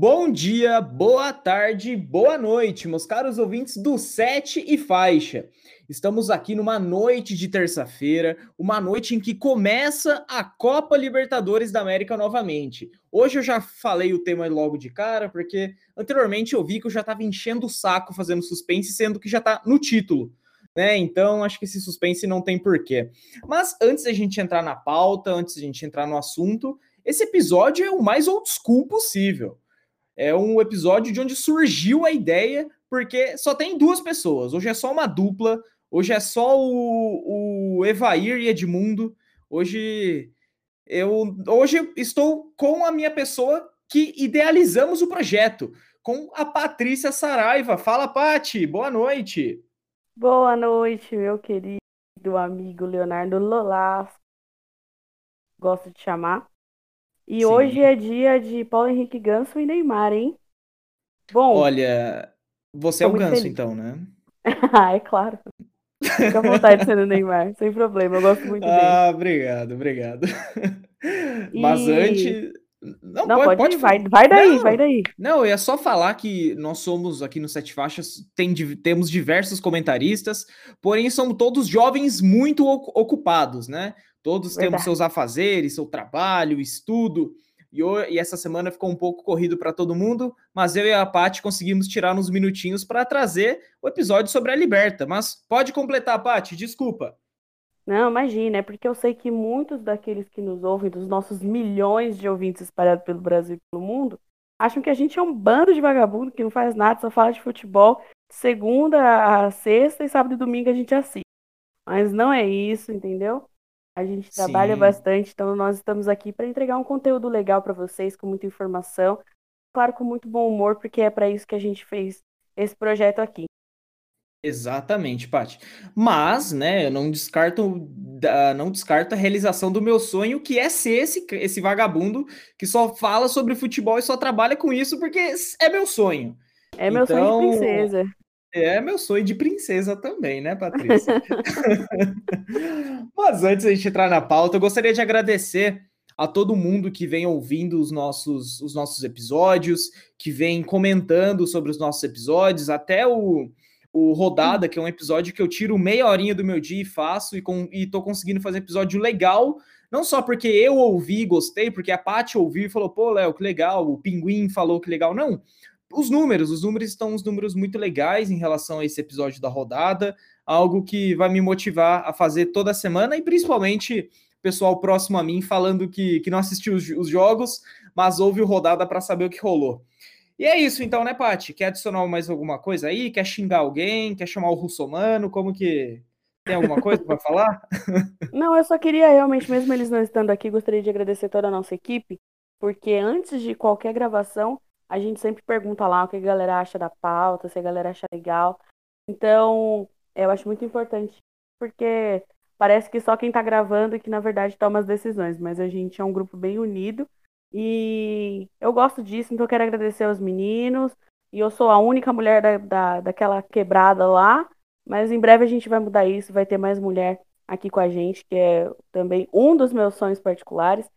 Bom dia, boa tarde, boa noite, meus caros ouvintes do Sete e Faixa. Estamos aqui numa noite de terça-feira, uma noite em que começa a Copa Libertadores da América novamente. Hoje eu já falei o tema logo de cara, porque anteriormente eu vi que eu já estava enchendo o saco fazendo suspense, sendo que já está no título. Né? Então, acho que esse suspense não tem porquê. Mas antes da gente entrar na pauta, antes da gente entrar no assunto, esse episódio é o mais old school possível é um episódio de onde surgiu a ideia, porque só tem duas pessoas. Hoje é só uma dupla, hoje é só o, o Evair e Edmundo. Hoje eu hoje estou com a minha pessoa que idealizamos o projeto, com a Patrícia Saraiva. Fala, Pati, boa noite. Boa noite, meu querido amigo Leonardo Lolas. Gosto de chamar. E Sim. hoje é dia de Paulo Henrique Ganso e Neymar, hein? Bom. Olha, você é o Ganso, feliz. então, né? ah, é claro. Fica à vontade de ser no Neymar, sem problema, eu gosto muito dele. Ah, obrigado, obrigado. E... Mas antes. Não, não pode, pode, ir, vai, vai daí, não, vai daí. Não, é só falar que nós somos aqui no Sete Faixas, tem, temos diversos comentaristas, porém somos todos jovens muito ocupados, né? Todos Verdade. temos seus afazeres, seu trabalho, estudo. E, e essa semana ficou um pouco corrido para todo mundo, mas eu e a Paty conseguimos tirar uns minutinhos para trazer o episódio sobre a Liberta. Mas pode completar, Paty, desculpa. Não, imagina, é porque eu sei que muitos daqueles que nos ouvem, dos nossos milhões de ouvintes espalhados pelo Brasil e pelo mundo, acham que a gente é um bando de vagabundo que não faz nada, só fala de futebol segunda a sexta e sábado e domingo a gente assiste. Mas não é isso, entendeu? A gente trabalha Sim. bastante, então nós estamos aqui para entregar um conteúdo legal para vocês, com muita informação, claro, com muito bom humor, porque é para isso que a gente fez esse projeto aqui. Exatamente, Paty. Mas, né, eu não descarto, não descarto a realização do meu sonho, que é ser esse, esse vagabundo que só fala sobre futebol e só trabalha com isso porque é meu sonho. É meu então, sonho de então, princesa. É meu sonho de princesa também, né, Patrícia? Mas antes da gente entrar na pauta, eu gostaria de agradecer a todo mundo que vem ouvindo os nossos, os nossos episódios, que vem comentando sobre os nossos episódios, até o, o Rodada, que é um episódio que eu tiro meia horinha do meu dia e faço, e, com, e tô conseguindo fazer episódio legal, não só porque eu ouvi e gostei, porque a Paty ouviu e falou, pô, Léo, que legal, o Pinguim falou que legal, não, os números, os números estão uns números muito legais em relação a esse episódio da rodada, algo que vai me motivar a fazer toda semana e principalmente pessoal próximo a mim falando que, que não assistiu os, os jogos, mas ouve o rodada para saber o que rolou. E é isso então, né, Paty? Quer adicionar mais alguma coisa aí? Quer xingar alguém? Quer chamar o russomano? Como que. Tem alguma coisa para falar? Não, eu só queria realmente, mesmo eles não estando aqui, gostaria de agradecer toda a nossa equipe, porque antes de qualquer gravação, a gente sempre pergunta lá o que a galera acha da pauta, se a galera acha legal. Então, eu acho muito importante, porque parece que só quem tá gravando é que, na verdade, toma as decisões, mas a gente é um grupo bem unido. E eu gosto disso, então eu quero agradecer aos meninos. E eu sou a única mulher da, da, daquela quebrada lá, mas em breve a gente vai mudar isso, vai ter mais mulher aqui com a gente, que é também um dos meus sonhos particulares.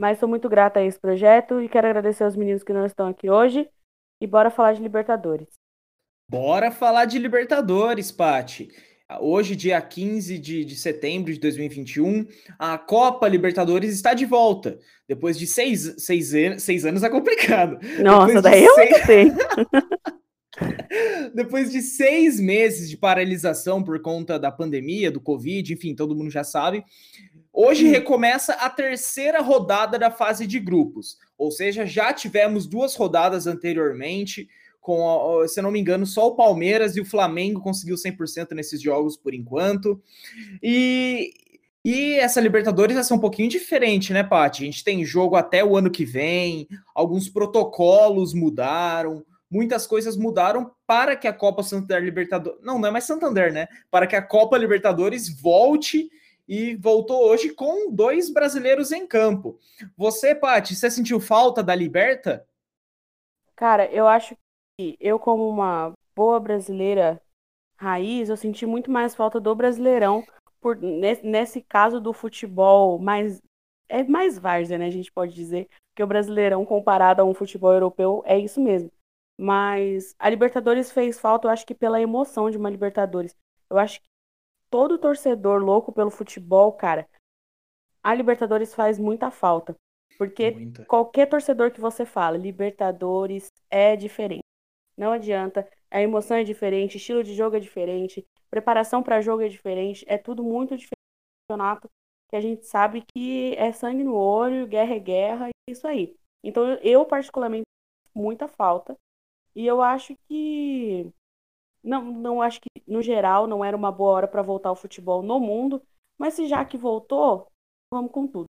Mas sou muito grata a esse projeto e quero agradecer aos meninos que não estão aqui hoje. E bora falar de Libertadores. Bora falar de Libertadores, Pati. Hoje, dia 15 de, de setembro de 2021, a Copa Libertadores está de volta. Depois de seis, seis, seis anos é complicado. Nossa, daí eu seis... sei. Depois de seis meses de paralisação por conta da pandemia, do Covid, enfim, todo mundo já sabe, Hoje hum. recomeça a terceira rodada da fase de grupos, ou seja, já tivemos duas rodadas anteriormente, com, se não me engano, só o Palmeiras e o Flamengo conseguiu 100% nesses jogos por enquanto. E, e essa Libertadores vai ser um pouquinho diferente, né, Paty? A gente tem jogo até o ano que vem, alguns protocolos mudaram, muitas coisas mudaram para que a Copa Santander Libertadores. Não, não é mais Santander, né? Para que a Copa Libertadores volte e voltou hoje com dois brasileiros em campo. Você, Paty, você sentiu falta da Liberta? Cara, eu acho que eu, como uma boa brasileira raiz, eu senti muito mais falta do Brasileirão, por, nesse, nesse caso do futebol mais. É mais várzea, né? A gente pode dizer. Porque o Brasileirão comparado a um futebol europeu é isso mesmo. Mas a Libertadores fez falta, eu acho que pela emoção de uma Libertadores. Eu acho que todo torcedor louco pelo futebol, cara, a Libertadores faz muita falta. Porque muita. qualquer torcedor que você fala, Libertadores é diferente. Não adianta, a emoção é diferente, estilo de jogo é diferente, preparação para jogo é diferente, é tudo muito diferente do campeonato que a gente sabe que é sangue no olho, guerra é guerra, e isso aí. Então eu particularmente muita falta e eu acho que não, não acho que no geral não era uma boa hora para voltar ao futebol no mundo, mas se já que voltou, vamos com tudo.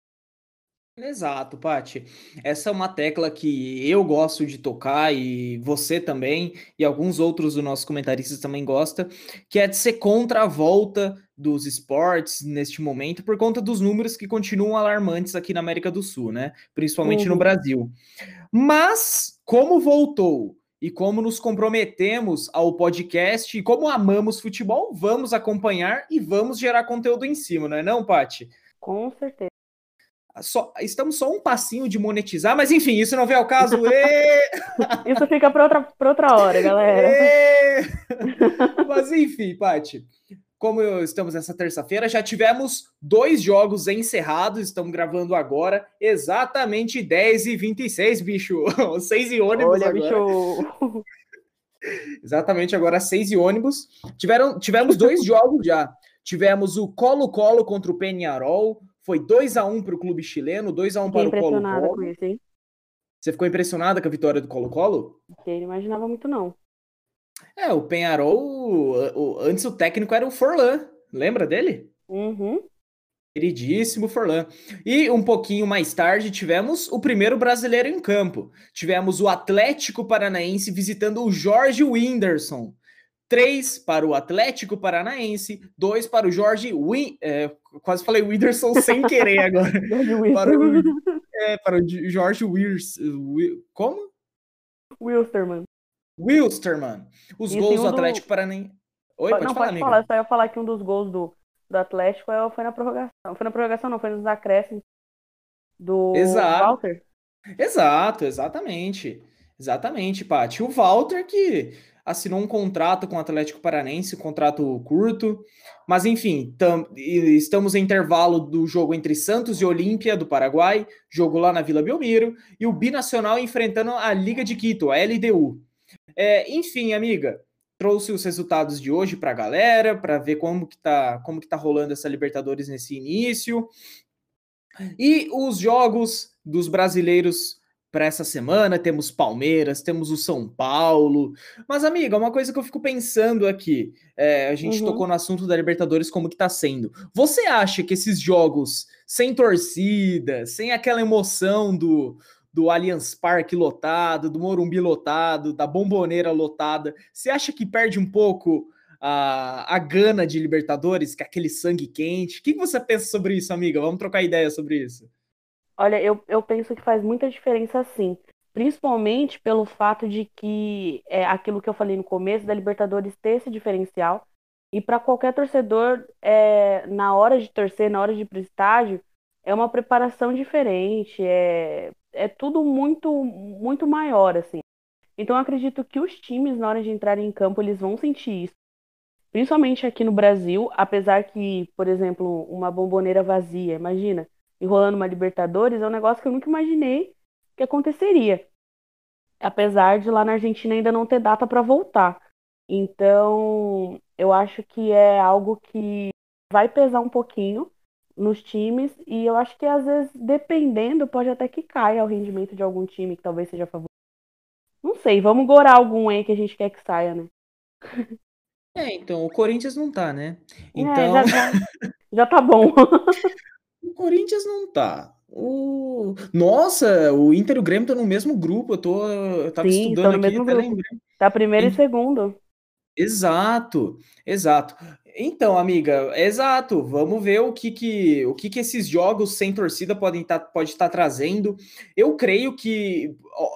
Exato, Pati. Essa é uma tecla que eu gosto de tocar e você também, e alguns outros dos nossos comentaristas também gostam, que é de ser contra a volta dos esportes neste momento, por conta dos números que continuam alarmantes aqui na América do Sul, né? Principalmente uhum. no Brasil. Mas, como voltou e como nos comprometemos ao podcast e como amamos futebol, vamos acompanhar e vamos gerar conteúdo em cima, não é não, Pati? Com certeza. Só, estamos só um passinho de monetizar, mas enfim, isso não vem ao caso. isso fica para outra, outra hora, galera. mas enfim, Paty, como estamos nessa terça-feira, já tivemos dois jogos encerrados, estamos gravando agora, exatamente 10 e 26, bicho. 6 e ônibus Olha, agora. Bicho. Exatamente, agora 6 e ônibus. Tiveram, tivemos dois jogos já. Tivemos o Colo-Colo contra o Penharol, foi 2 a 1 para o clube chileno, 2 a 1 para o Colo-Colo. Você ficou impressionada com a vitória do Colo-Colo? Eu não imaginava muito, não. É, o Penharol, o, antes o técnico era o Forlan, lembra dele? Uhum. Queridíssimo Forlan. E um pouquinho mais tarde tivemos o primeiro brasileiro em campo. Tivemos o Atlético Paranaense visitando o Jorge Whindersson. 3 para o Atlético Paranaense, 2 para o Jorge Win, é, quase falei Whindersson sem querer agora. para, o, é, para o Jorge Wirs, como? Wilstermann. Wilstermann. Os Isso, gols um do Atlético do... Paranaense. Oi, pode não, falar, pode falar, só ia falar que um dos gols do, do Atlético é, foi na prorrogação. Foi na prorrogação, não, foi nos acréscimos do Exato. Walter. Exato, exatamente. Exatamente, Paty. O Walter que assinou um contrato com o Atlético Paranense, um contrato curto. Mas enfim, tam, estamos em intervalo do jogo entre Santos e Olímpia do Paraguai, jogo lá na Vila Belmiro, e o Binacional enfrentando a Liga de Quito, a LDU. É, enfim, amiga, trouxe os resultados de hoje para a galera, para ver como que tá, como que tá rolando essa Libertadores nesse início. E os jogos dos brasileiros para essa semana. Temos Palmeiras, temos o São Paulo. Mas, amiga, uma coisa que eu fico pensando aqui, é, a gente uhum. tocou no assunto da Libertadores, como que tá sendo. Você acha que esses jogos sem torcida, sem aquela emoção do, do Allianz Parque lotado, do Morumbi lotado, da Bomboneira lotada, você acha que perde um pouco a, a gana de Libertadores, que é aquele sangue quente? O que, você pensa sobre isso, amiga? Vamos trocar ideia sobre isso. Olha, eu, eu penso que faz muita diferença sim. Principalmente pelo fato de que é aquilo que eu falei no começo, da Libertadores ter esse diferencial. E para qualquer torcedor, é, na hora de torcer, na hora de ir pro estádio, é uma preparação diferente, é, é tudo muito, muito maior, assim. Então eu acredito que os times, na hora de entrarem em campo, eles vão sentir isso. Principalmente aqui no Brasil, apesar que, por exemplo, uma bomboneira vazia, imagina, enrolando uma Libertadores é um negócio que eu nunca imaginei que aconteceria. Apesar de lá na Argentina ainda não ter data para voltar. Então, eu acho que é algo que vai pesar um pouquinho nos times e eu acho que às vezes, dependendo, pode até que caia o rendimento de algum time que talvez seja favorito. Não sei, vamos gorar algum aí que a gente quer que saia, né? É, então, o Corinthians não tá, né? Então. É, já, já, já tá bom. O Corinthians não tá. O... Nossa, o Inter e o Grêmio estão no mesmo grupo. Eu, tô, eu tava Sim, estudando aqui, mesmo grupo. Lembrei. Tá primeiro e segundo. Exato, exato. Então, amiga, exato. Vamos ver o que que, o que, que esses jogos sem torcida podem tá, pode estar tá trazendo. Eu creio que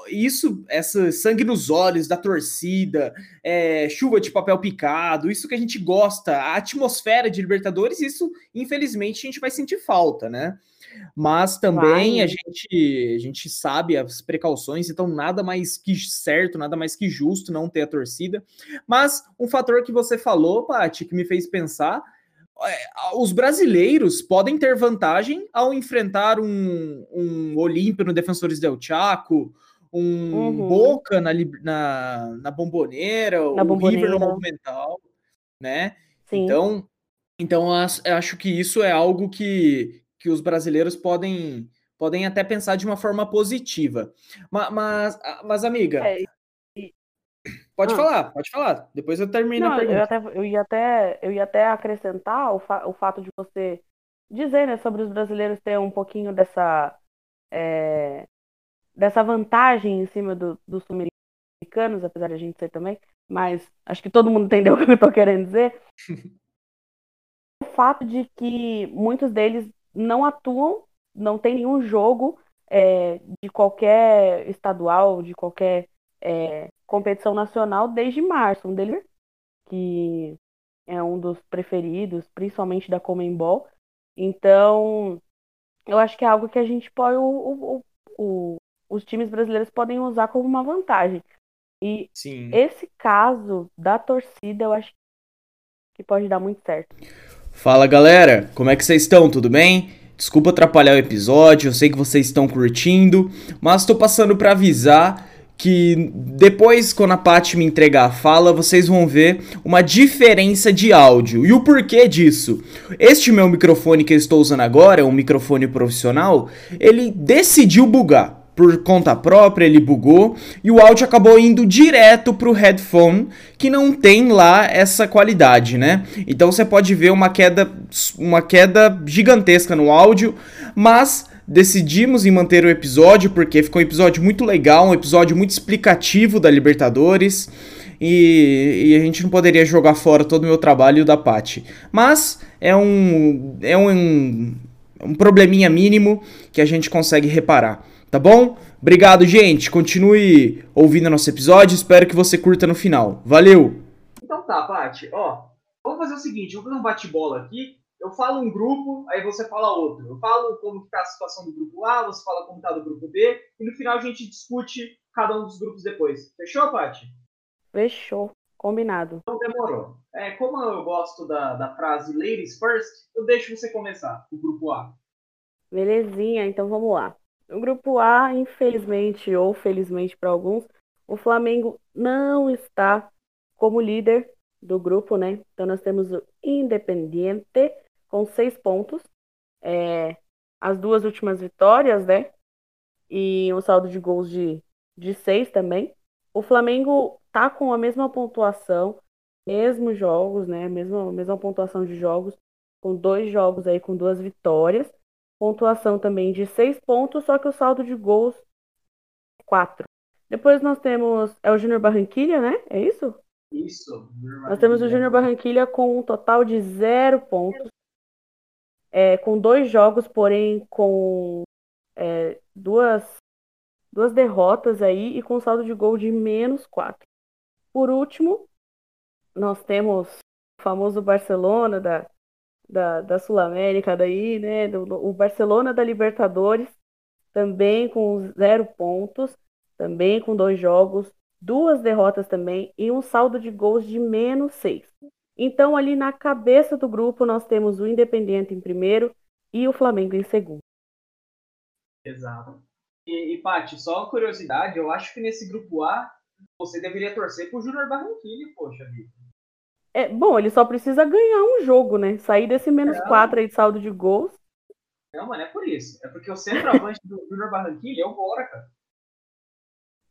isso, essa sangue nos olhos da torcida, é, chuva de papel picado, isso que a gente gosta, a atmosfera de Libertadores, isso, infelizmente, a gente vai sentir falta, né? Mas também Vai. a gente, a gente sabe as precauções, então nada mais que certo, nada mais que justo não ter a torcida. Mas um fator que você falou, Paty, que me fez pensar é, os brasileiros podem ter vantagem ao enfrentar um, um Olímpio no Defensores del Chaco, um uhum. Boca na, na, na Bomboneira, na o River no Monumental, né? Sim. Então, então acho que isso é algo que, que os brasileiros podem, podem até pensar de uma forma positiva. Mas, mas, mas amiga, é, Pode ah. falar, pode falar. Depois eu termino Não, a pergunta. Eu, até, eu, ia até, eu ia até acrescentar o, fa o fato de você dizer né, sobre os brasileiros ter um pouquinho dessa, é, dessa vantagem em cima do, dos sul-americanos, apesar de a gente ser também, mas acho que todo mundo entendeu o que eu estou querendo dizer. o fato de que muitos deles não atuam, não tem nenhum jogo é, de qualquer estadual, de qualquer é, competição nacional desde março. Um deles, que é um dos preferidos, principalmente da Comembol. Então, eu acho que é algo que a gente pode. O, o, o, os times brasileiros podem usar como uma vantagem. E Sim. esse caso da torcida, eu acho que pode dar muito certo. Fala galera, como é que vocês estão? Tudo bem? Desculpa atrapalhar o episódio, eu sei que vocês estão curtindo, mas estou passando para avisar que depois, quando a Paty me entregar a fala, vocês vão ver uma diferença de áudio. E o porquê disso? Este meu microfone que eu estou usando agora, um microfone profissional, ele decidiu bugar. Por conta própria, ele bugou e o áudio acabou indo direto pro headphone, que não tem lá essa qualidade, né? Então você pode ver uma queda, uma queda gigantesca no áudio, mas decidimos em manter o episódio porque ficou um episódio muito legal, um episódio muito explicativo da Libertadores. E, e, a gente não poderia jogar fora todo o meu trabalho da Paty. Mas é um é um, um probleminha mínimo que a gente consegue reparar, tá bom? Obrigado, gente. Continue ouvindo nosso episódio. Espero que você curta no final. Valeu! Então tá, Paty. Ó, vamos fazer o seguinte: vamos fazer um bate-bola aqui eu falo um grupo, aí você fala outro. Eu falo como está a situação do grupo A, você fala como está do grupo B, e no final a gente discute cada um dos grupos depois. Fechou, Paty? Fechou. Combinado. Então demorou. É, como eu gosto da, da frase ladies first, eu deixo você começar, o grupo A. Belezinha, então vamos lá. O grupo A, infelizmente ou felizmente para alguns, o Flamengo não está como líder do grupo, né? Então nós temos o Independiente com seis pontos. É, as duas últimas vitórias, né? E um saldo de gols de, de seis também. O Flamengo tá com a mesma pontuação, mesmos jogos, né? Mesma, mesma pontuação de jogos, com dois jogos aí com duas vitórias. Pontuação também de seis pontos, só que o saldo de gols é quatro. Depois nós temos. É o Júnior Barranquilha, né? É isso? Isso. Nós temos o Júnior Barranquilha com um total de zero pontos é, com dois jogos, porém com é, duas, duas derrotas aí e com saldo de gol de menos quatro. Por último, nós temos o famoso Barcelona da, da, da Sul-América daí, né? Do, o Barcelona da Libertadores, também com zero pontos, também com dois jogos, duas derrotas também e um saldo de gols de menos seis. Então, ali na cabeça do grupo, nós temos o Independente em primeiro e o Flamengo em segundo. Exato. E, e Paty, só uma curiosidade, eu acho que nesse grupo A você deveria torcer pro Júnior Barranquilla, poxa vida. É, bom, ele só precisa ganhar um jogo, né? Sair desse menos é, 4 aí de saldo de gols. Não, mano, é por isso. É porque o centroavante do Júnior Barranquilla é o Bora, cara.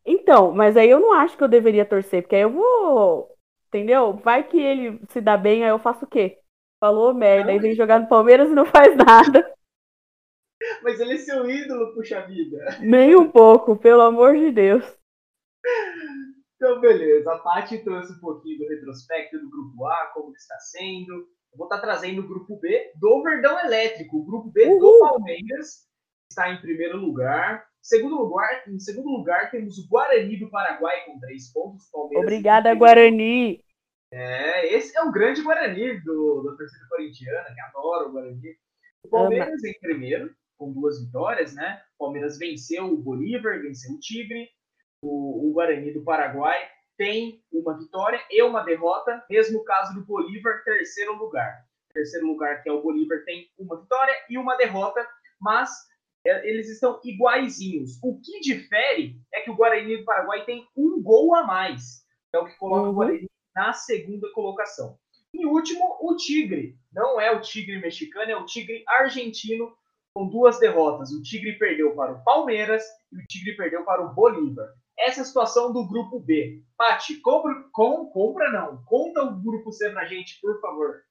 Então, mas aí eu não acho que eu deveria torcer, porque aí eu vou Entendeu? Vai que ele se dá bem, aí eu faço o quê? Falou merda, aí vem jogar no Palmeiras e não faz nada. Mas ele é seu ídolo, puxa vida. Nem um pouco, pelo amor de Deus. Então, beleza. A Paty trouxe um pouquinho do retrospecto do grupo A, como está sendo. Eu vou estar tá trazendo o grupo B do Verdão Elétrico. O grupo B Uhul. do Palmeiras está em primeiro lugar. Segundo lugar, em segundo lugar, temos o Guarani do Paraguai com três pontos. Palmeiras Obrigada, Guarani! É, esse é o grande Guarani do, da torcida corintiana, que adora o Guarani. O Palmeiras Ama. em primeiro, com duas vitórias, né? O Palmeiras venceu o Bolívar, venceu o Tigre, o, o Guarani do Paraguai tem uma vitória e uma derrota, mesmo caso do Bolívar, terceiro lugar. Terceiro lugar, que é o Bolívar, tem uma vitória e uma derrota, mas é, eles estão iguaizinhos. O que difere é que o Guarani do Paraguai tem um gol a mais. É o que coloca uhum. o Guarani na segunda colocação. E último, o Tigre. Não é o Tigre mexicano, é o Tigre argentino com duas derrotas. O Tigre perdeu para o Palmeiras e o Tigre perdeu para o Bolívar. Essa situação do grupo B. Pati, compra, com, compra não. Conta o grupo C pra gente, por favor.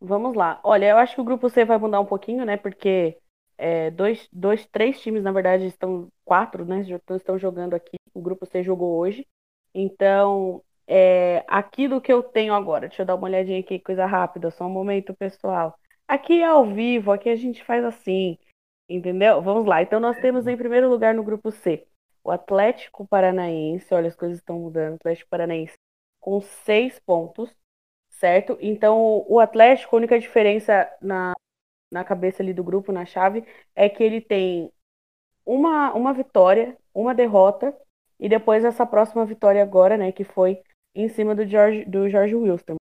Vamos lá. Olha, eu acho que o grupo C vai mudar um pouquinho, né? Porque é, dois, dois, três times, na verdade, estão. Quatro, né? Estão jogando aqui. O grupo C jogou hoje. Então, é, aquilo que eu tenho agora, deixa eu dar uma olhadinha aqui, coisa rápida, só um momento, pessoal. Aqui é ao vivo, aqui a gente faz assim, entendeu? Vamos lá. Então, nós temos em primeiro lugar no grupo C o Atlético Paranaense, olha, as coisas estão mudando. O Atlético Paranaense com seis pontos, certo? Então, o Atlético, a única diferença na, na cabeça ali do grupo, na chave, é que ele tem uma, uma vitória, uma derrota, e depois essa próxima vitória agora, né, que foi em cima do George, do George Wilson.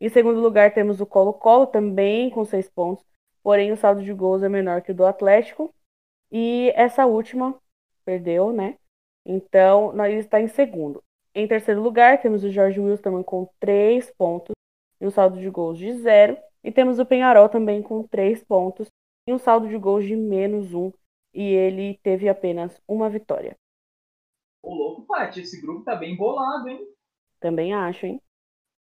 Em segundo lugar, temos o Colo-Colo, também com seis pontos, porém o saldo de gols é menor que o do Atlético. E essa última, perdeu, né? Então, nós está em segundo. Em terceiro lugar, temos o Jorge Wilson também com três pontos e um saldo de gols de zero. E temos o Penharol também com três pontos e um saldo de gols de menos um. E ele teve apenas uma vitória. Ô, louco, Paty, esse grupo tá bem bolado, hein? Também acho, hein?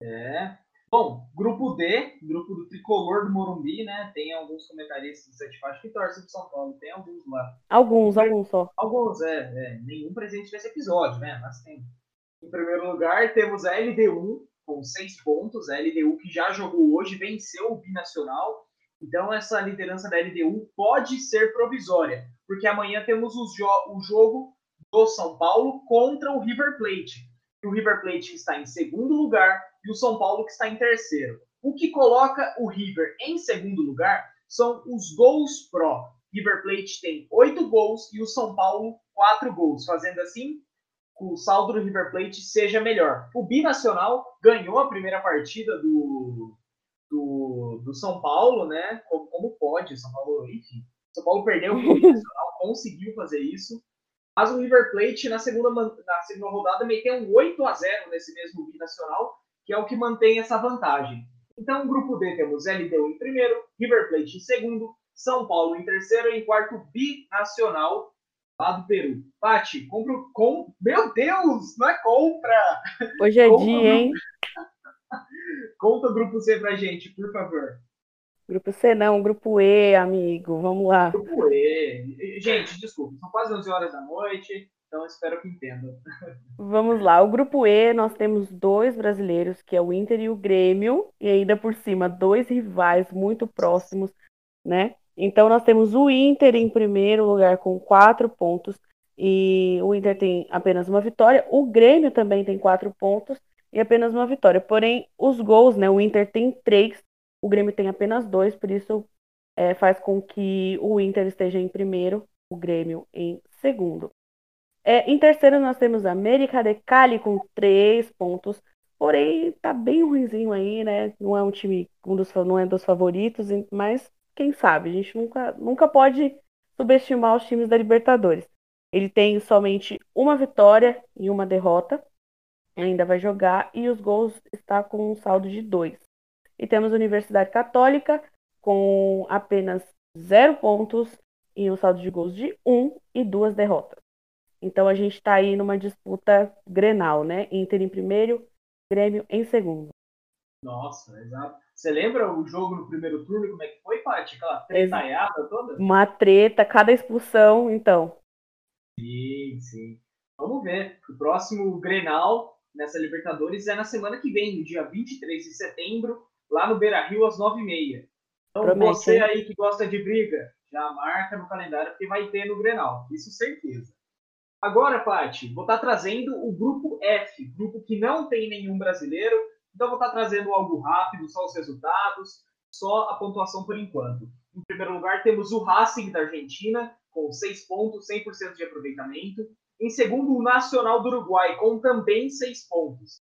É. Bom, grupo D, grupo do tricolor do Morumbi, né? Tem alguns comentaristas do Sete Faixas que torcem pro São Paulo, tem alguns lá. Alguns, alguns só. Alguns, é, é. Nenhum presente nesse episódio, né? Mas tem. Em primeiro lugar, temos a LDU com seis pontos. A LDU que já jogou hoje, venceu o Binacional. Então, essa liderança da LDU pode ser provisória, porque amanhã temos jo o jogo do São Paulo contra o River Plate. O River Plate está em segundo lugar e o São Paulo que está em terceiro. O que coloca o River em segundo lugar são os gols pró. River Plate tem oito gols e o São Paulo quatro gols, fazendo assim que o saldo do River Plate seja melhor. O Binacional ganhou a primeira partida do, do, do São Paulo, né? Como, como pode? São Paulo, enfim. São Paulo perdeu o Binacional, conseguiu fazer isso. Mas o River Plate na segunda, na segunda rodada meteu um 8 a 0 nesse mesmo Binacional que é o que mantém essa vantagem. Então, grupo D temos LDU em primeiro, River Plate em segundo, São Paulo em terceiro e em quarto, Binacional, lá do Peru. Pati, compra. Com... Meu Deus, não é compra! Hoje é compra dia, hein? Conta o grupo C pra gente, por favor. Grupo C não, grupo E, amigo. Vamos lá. Grupo E. Gente, desculpa, são quase 11 horas da noite. Então espero que entendam. Vamos lá, o grupo E nós temos dois brasileiros, que é o Inter e o Grêmio, e ainda por cima dois rivais muito próximos, né? Então nós temos o Inter em primeiro lugar com quatro pontos, e o Inter tem apenas uma vitória. O Grêmio também tem quatro pontos e apenas uma vitória. Porém, os gols, né? O Inter tem três, o Grêmio tem apenas dois, por isso é, faz com que o Inter esteja em primeiro, o Grêmio em segundo. É, em terceiro, nós temos a América de Cali com três pontos. Porém, tá bem ruimzinho aí, né? Não é um time, um dos, não é dos favoritos, mas quem sabe? A gente nunca, nunca pode subestimar os times da Libertadores. Ele tem somente uma vitória e uma derrota. Ainda vai jogar e os gols está com um saldo de dois. E temos a Universidade Católica com apenas zero pontos e um saldo de gols de um e duas derrotas. Então a gente está aí numa disputa grenal, né? Inter em primeiro, Grêmio em segundo. Nossa, exato. Você lembra o jogo no primeiro turno? Como é que foi, Paty? Aquela tretaiada toda? Uma treta, cada expulsão, então. Sim, sim. Vamos ver. O próximo Grenal nessa Libertadores é na semana que vem, no dia 23 de setembro, lá no Beira Rio, às 9h30. Então, Promete, você aí que gosta de briga, já marca no calendário porque vai ter no Grenal. Isso certeza. Agora, Paty, vou estar tá trazendo o grupo F, grupo que não tem nenhum brasileiro, então vou estar tá trazendo algo rápido, só os resultados, só a pontuação por enquanto. Em primeiro lugar, temos o Racing da Argentina, com 6 pontos, 100% de aproveitamento. Em segundo, o Nacional do Uruguai, com também 6 pontos.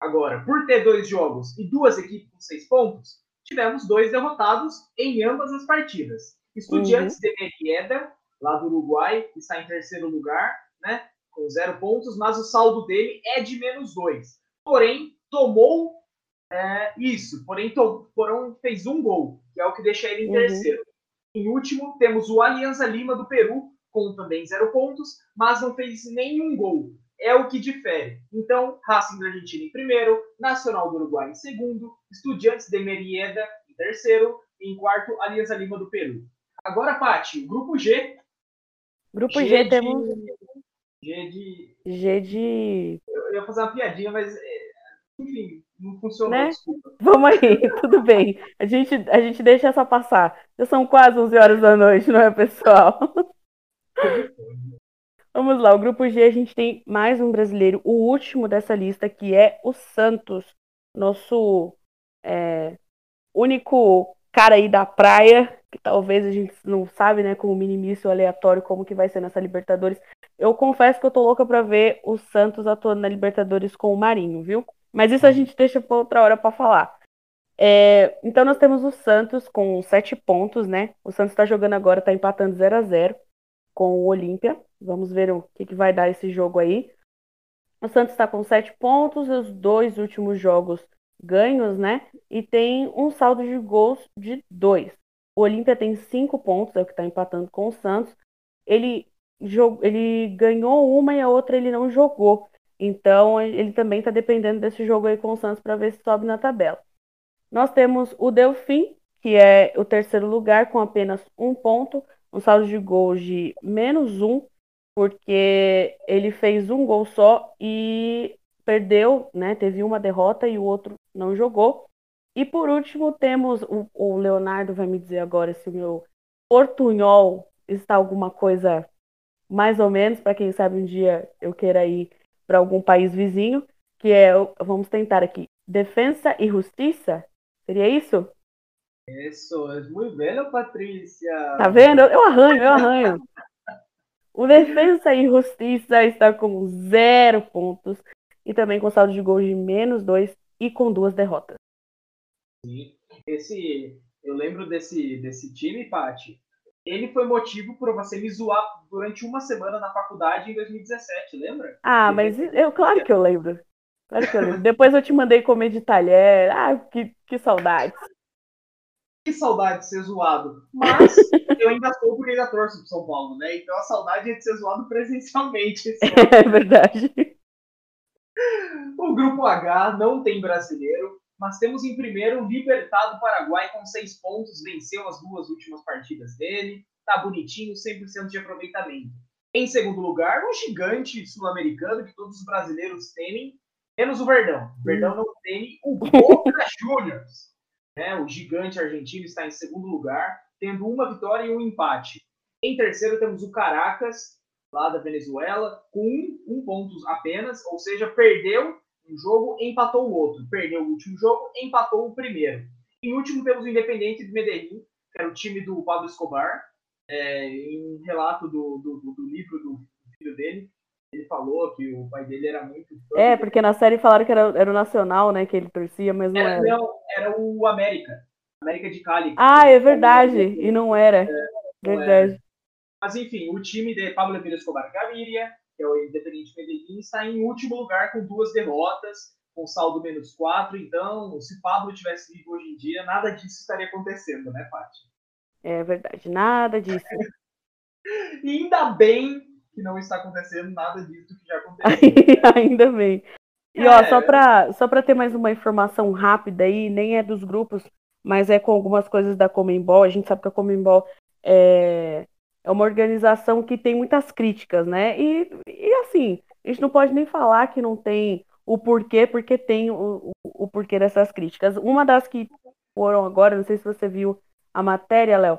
Agora, por ter dois jogos e duas equipes com 6 pontos, tivemos dois derrotados em ambas as partidas. Estudiantes uhum. de Merieda, lá do Uruguai, que está em terceiro lugar, né, com zero pontos, mas o saldo dele é de menos dois. Porém, tomou é, isso, porém, to, porém fez um gol, que é o que deixa ele em uhum. terceiro. Em último, temos o Alianza Lima do Peru, com também zero pontos, mas não fez nenhum gol. É o que difere. Então, Racing da Argentina em primeiro, Nacional do Uruguai em segundo, Estudiantes de Merieda em terceiro, e em quarto, Alianza Lima do Peru. Agora, Paty, grupo G. Grupo G, G temos. G de. G de. Eu ia fazer uma piadinha, mas. É, enfim, não funcionou, né? desculpa. Vamos aí, tudo bem. A gente, a gente deixa essa passar. Já são quase 11 horas da noite, não é, pessoal? Vamos lá, o grupo G a gente tem mais um brasileiro, o último dessa lista, que é o Santos, nosso é, único cara aí da praia, que talvez a gente não sabe, né, com o minimício aleatório como que vai ser nessa Libertadores. Eu confesso que eu tô louca para ver o Santos atuando na Libertadores com o Marinho, viu? Mas isso a gente deixa para outra hora para falar. É, então nós temos o Santos com sete pontos, né? O Santos está jogando agora, está empatando 0 a 0 com o Olímpia. Vamos ver o que, que vai dar esse jogo aí. O Santos está com sete pontos, os dois últimos jogos ganhos, né? E tem um saldo de gols de dois. O Olímpia tem cinco pontos, é o que está empatando com o Santos. Ele, ele ganhou uma e a outra ele não jogou. Então ele também está dependendo desse jogo aí com o Santos para ver se sobe na tabela. Nós temos o Delfim, que é o terceiro lugar com apenas um ponto, um saldo de gols de menos um, porque ele fez um gol só e perdeu, né? Teve uma derrota e o outro não jogou. E por último temos o, o Leonardo vai me dizer agora se o meu portunhol está alguma coisa mais ou menos para quem sabe um dia eu queira ir para algum país vizinho, que é vamos tentar aqui, defesa e justiça. Seria isso? Isso, é muito bem, Patrícia. Tá vendo? Eu arranho, eu arranho. O Defensa e Justiça está com zero pontos e também com saldo de gols de menos dois e com duas derrotas. Sim. Esse, eu lembro desse, desse time, Paty. Ele foi motivo para você me zoar durante uma semana na faculdade em 2017, lembra? Ah, mas eu, claro que eu lembro. Claro que eu lembro. Depois eu te mandei comer de talher. Ah, que, que saudades. Que saudade de ser zoado. Mas eu ainda sou porque ainda torço pro São Paulo, né? Então a saudade é de ser zoado presencialmente. É verdade. O grupo H não tem brasileiro, mas temos em primeiro o Libertado Paraguai com seis pontos, venceu as duas últimas partidas dele, tá bonitinho, 100% de aproveitamento. Em segundo lugar, o gigante sul-americano que todos os brasileiros temem, menos o Verdão. O Verdão não teme o Boca Juniors. Né? O gigante argentino está em segundo lugar, tendo uma vitória e um empate. Em terceiro temos o Caracas, lá da Venezuela, com um, um ponto apenas, ou seja, perdeu um jogo, empatou o outro. Perdeu o último jogo, empatou o primeiro. Em último temos o Independente de Medellín, que era o time do Pablo Escobar, é, em relato do, do, do, livro do filho dele, ele falou que o pai dele era muito fã. É, porque na série falaram que era, era o Nacional, né, que ele torcia, mas não era. Era, não, era o América. América de Cali. Ah, é verdade. E não era. É, não verdade. Era. Mas enfim, o time de Pablo Emílio Escobar Gaviria, que é o Independente Medellín, está em último lugar com duas derrotas, com saldo menos quatro. Então, se Pablo tivesse vivo hoje em dia, nada disso estaria acontecendo, né, Paty? É verdade, nada disso. e ainda bem que não está acontecendo nada disso que já aconteceu. ainda bem. E ó, é... só para só ter mais uma informação rápida aí, nem é dos grupos, mas é com algumas coisas da Comembol. A gente sabe que a Comembol é, é uma organização que tem muitas críticas, né? E, e assim, a gente não pode nem falar que não tem o porquê, porque tem o, o, o porquê dessas críticas. Uma das que foram agora, não sei se você viu a matéria, Léo,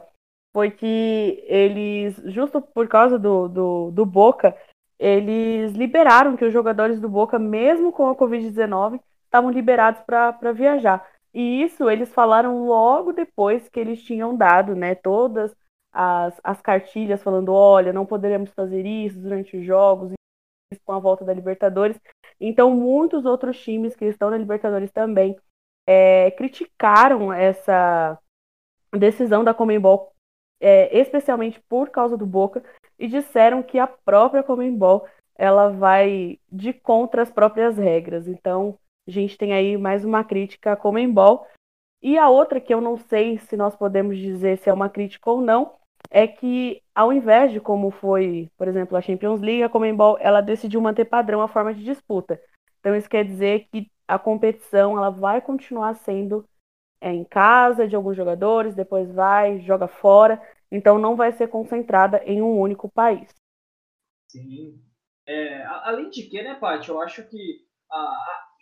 foi que eles, justo por causa do, do, do Boca, eles liberaram que os jogadores do Boca, mesmo com a Covid-19, estavam liberados para viajar. E isso eles falaram logo depois que eles tinham dado, né, todas as, as cartilhas falando, olha, não poderemos fazer isso durante os jogos, com a volta da Libertadores. Então, muitos outros times que estão na Libertadores também é, criticaram essa decisão da Comembol, é, especialmente por causa do Boca, e disseram que a própria Comembol ela vai de contra as próprias regras. Então, a gente tem aí mais uma crítica à Comembol. E a outra que eu não sei se nós podemos dizer se é uma crítica ou não, é que ao invés de como foi, por exemplo, a Champions League, a Comembol, ela decidiu manter padrão a forma de disputa. Então isso quer dizer que a competição ela vai continuar sendo é, em casa de alguns jogadores, depois vai, joga fora, então não vai ser concentrada em um único país. Sim. É, além de que, né, Paty, eu acho que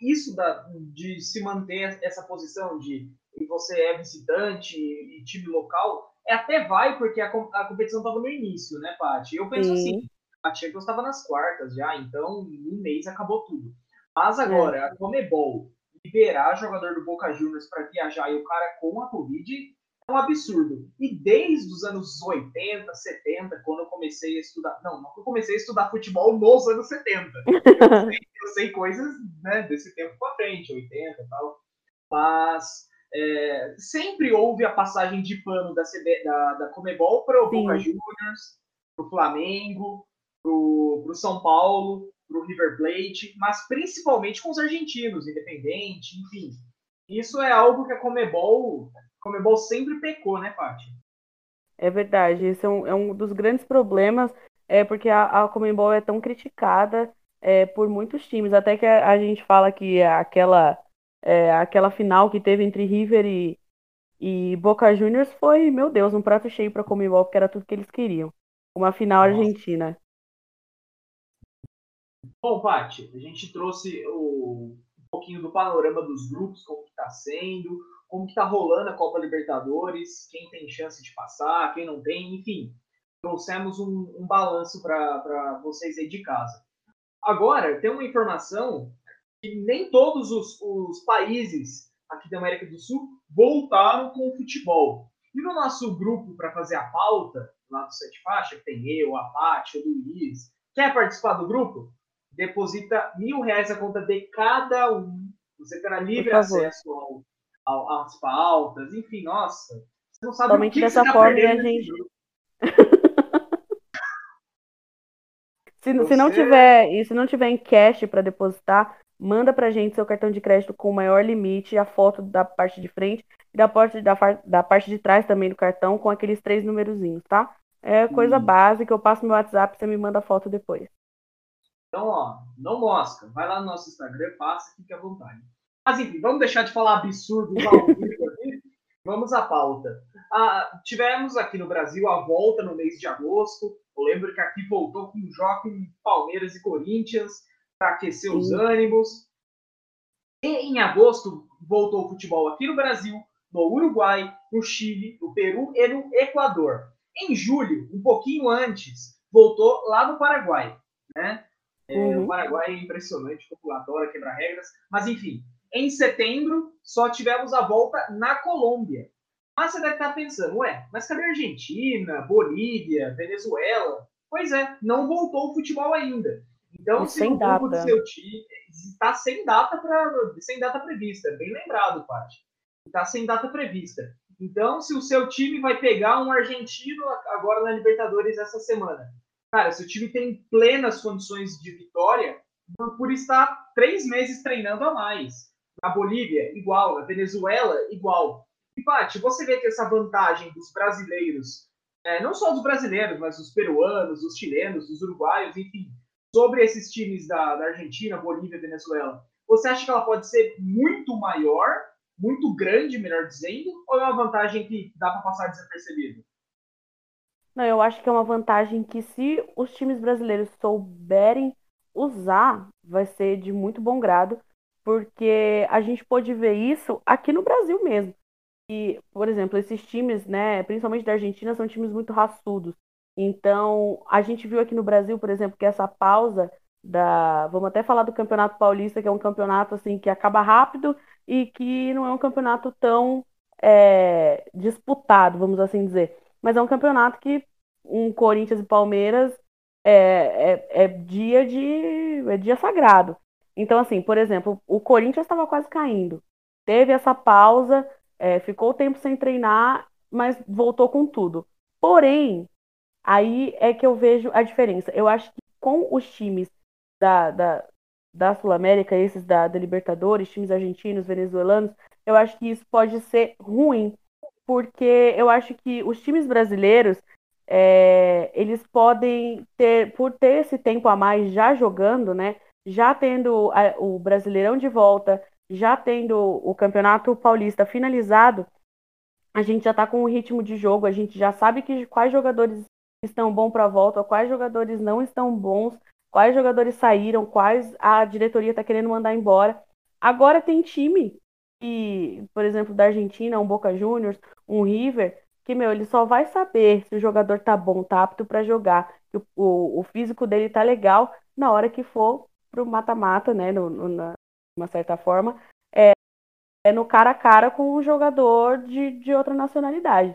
isso da, de se manter essa posição de você é visitante e time local, até vai porque a, a competição estava no início, né, Paty? Eu penso Sim. assim, a Champions estava nas quartas já, então em um mês acabou tudo. Mas agora, é. a Comebol liberar jogador do Boca Juniors para viajar e o cara com a Covid é um absurdo. E desde os anos 80, 70, quando eu comecei a estudar. Não, não que eu comecei a estudar futebol nos anos 70. Eu sei, eu sei coisas né, desse tempo para frente, 80 e tal. Mas é, sempre houve a passagem de pano da, CB, da, da Comebol para o Boca Juniors, para o Flamengo, para o São Paulo, para o River Plate, mas principalmente com os argentinos, Independente, enfim. Isso é algo que a Comebol, a Comebol sempre pecou, né, Paty? É verdade, esse é um, é um dos grandes problemas, é porque a, a Comebol é tão criticada é, por muitos times, até que a, a gente fala que aquela é, aquela final que teve entre River e, e Boca Juniors foi, meu Deus, um prato cheio para Comembol, porque era tudo que eles queriam. Uma final Nossa. argentina. Bom, Paty, a gente trouxe o, um pouquinho do panorama dos grupos, como que tá sendo, como que tá rolando a Copa Libertadores, quem tem chance de passar, quem não tem, enfim. Trouxemos um, um balanço para vocês aí de casa. Agora, tem uma informação que nem todos os, os países aqui da América do Sul voltaram com o futebol. E no nosso grupo para fazer a pauta, lá do Sete Faixa, que tem eu, a Paty, o Luiz, quer participar do grupo? Deposita mil reais a conta de cada um. Você terá livre acesso ao, ao, às pautas, enfim, nossa. Você não sabe Somente o que dessa você tá forma a gente. se, você... se não tiver e se não tiver em cash para depositar, manda pra gente seu cartão de crédito com o maior limite, a foto da parte de frente e da parte, da, da parte de trás também do cartão com aqueles três numerozinhos, tá? É coisa hum. básica, eu passo no WhatsApp, você me manda a foto depois. Então, ó, não mosca. Vai lá no nosso Instagram, passa, fique à vontade. Mas enfim, vamos deixar de falar absurdos ao vivo aqui. Vamos à pauta. Ah, tivemos aqui no Brasil a volta no mês de agosto. Eu lembro que aqui voltou com Joaquim, Palmeiras e Corinthians para aquecer os ânimos. E em agosto voltou o futebol aqui no Brasil, no Uruguai, no Chile, no Peru e no Equador. Em julho, um pouquinho antes, voltou lá no Paraguai. Né? É, uhum. O Paraguai é impressionante, populatório, quebra regras. Mas enfim, em setembro só tivemos a volta na Colômbia. Mas você deve estar pensando, ué, mas cadê a Argentina, Bolívia, Venezuela? Pois é, não voltou o futebol ainda. Então, e se o grupo do seu time está sem data para sem data prevista, bem lembrado, Paty. Está sem data prevista. Então, se o seu time vai pegar um argentino agora na Libertadores essa semana, cara, se o time tem plenas condições de vitória, por estar três meses treinando a mais. Na Bolívia, igual. Na Venezuela, igual. E, Paty, você vê que essa vantagem dos brasileiros, é, não só dos brasileiros, mas dos peruanos, dos chilenos, dos uruguaios, enfim, sobre esses times da, da Argentina, Bolívia, Venezuela, você acha que ela pode ser muito maior, muito grande, melhor dizendo, ou é uma vantagem que dá para passar desapercebido? Não, eu acho que é uma vantagem que se os times brasileiros souberem usar, vai ser de muito bom grado, porque a gente pode ver isso aqui no Brasil mesmo. E, por exemplo, esses times, né, principalmente da Argentina, são times muito raçudos. Então, a gente viu aqui no Brasil, por exemplo, que essa pausa da. Vamos até falar do Campeonato Paulista, que é um campeonato assim que acaba rápido e que não é um campeonato tão é, disputado, vamos assim dizer. Mas é um campeonato que um Corinthians e Palmeiras é, é, é dia de é dia sagrado. Então, assim, por exemplo, o Corinthians estava quase caindo. Teve essa pausa, é, ficou tempo sem treinar, mas voltou com tudo. Porém, aí é que eu vejo a diferença. Eu acho que com os times da, da, da Sul-América, esses da, da Libertadores, times argentinos, venezuelanos, eu acho que isso pode ser ruim, porque eu acho que os times brasileiros é, eles podem ter, por ter esse tempo a mais já jogando, né? Já tendo a, o Brasileirão de volta, já tendo o Campeonato Paulista finalizado, a gente já está com o ritmo de jogo, a gente já sabe que quais jogadores estão bons para a volta, quais jogadores não estão bons, quais jogadores saíram, quais a diretoria está querendo mandar embora. Agora tem time e, por exemplo, da Argentina, um Boca Juniors, um River, que, meu, ele só vai saber se o jogador tá bom, tá apto para jogar, que o, o, o, físico dele tá legal na hora que for pro mata-mata, né, no, na, uma certa forma, é, é no cara a cara com um jogador de, de outra nacionalidade.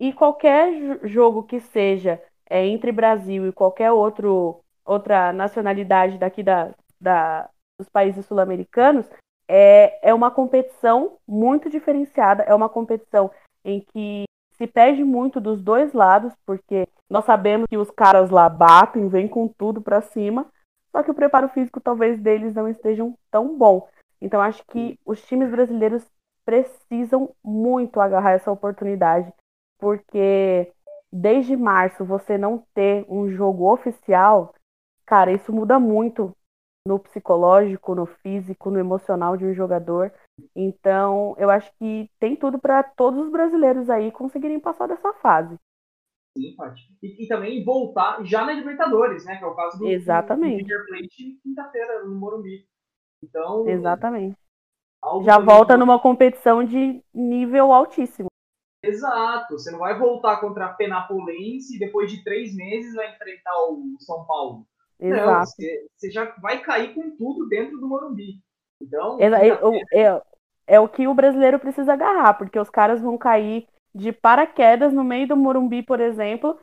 E qualquer jogo que seja é, entre Brasil e qualquer outro, outra nacionalidade daqui da, da, dos países sul-americanos, é, é uma competição muito diferenciada, é uma competição em que se perde muito dos dois lados, porque nós sabemos que os caras lá batem, vêm com tudo para cima, só que o preparo físico talvez deles não estejam tão bom. Então acho que os times brasileiros precisam muito agarrar essa oportunidade, porque desde março você não ter um jogo oficial, cara, isso muda muito no psicológico, no físico, no emocional de um jogador. Então, eu acho que tem tudo para todos os brasileiros aí conseguirem passar dessa fase. Sim, Paty. E, e, também voltar já na Libertadores, né? Que é o caso do, Exatamente. River Plate quinta-feira no Morumbi. Então. Exatamente. Já volta numa competição de nível altíssimo. Exato. Você não vai voltar contra a Penapolense e depois de três meses vai enfrentar o São Paulo. Exato. Não, você, você já vai cair com tudo dentro do Morumbi. Então. É, é, é, é o que o brasileiro precisa agarrar, porque os caras vão cair de paraquedas no meio do Morumbi, por exemplo,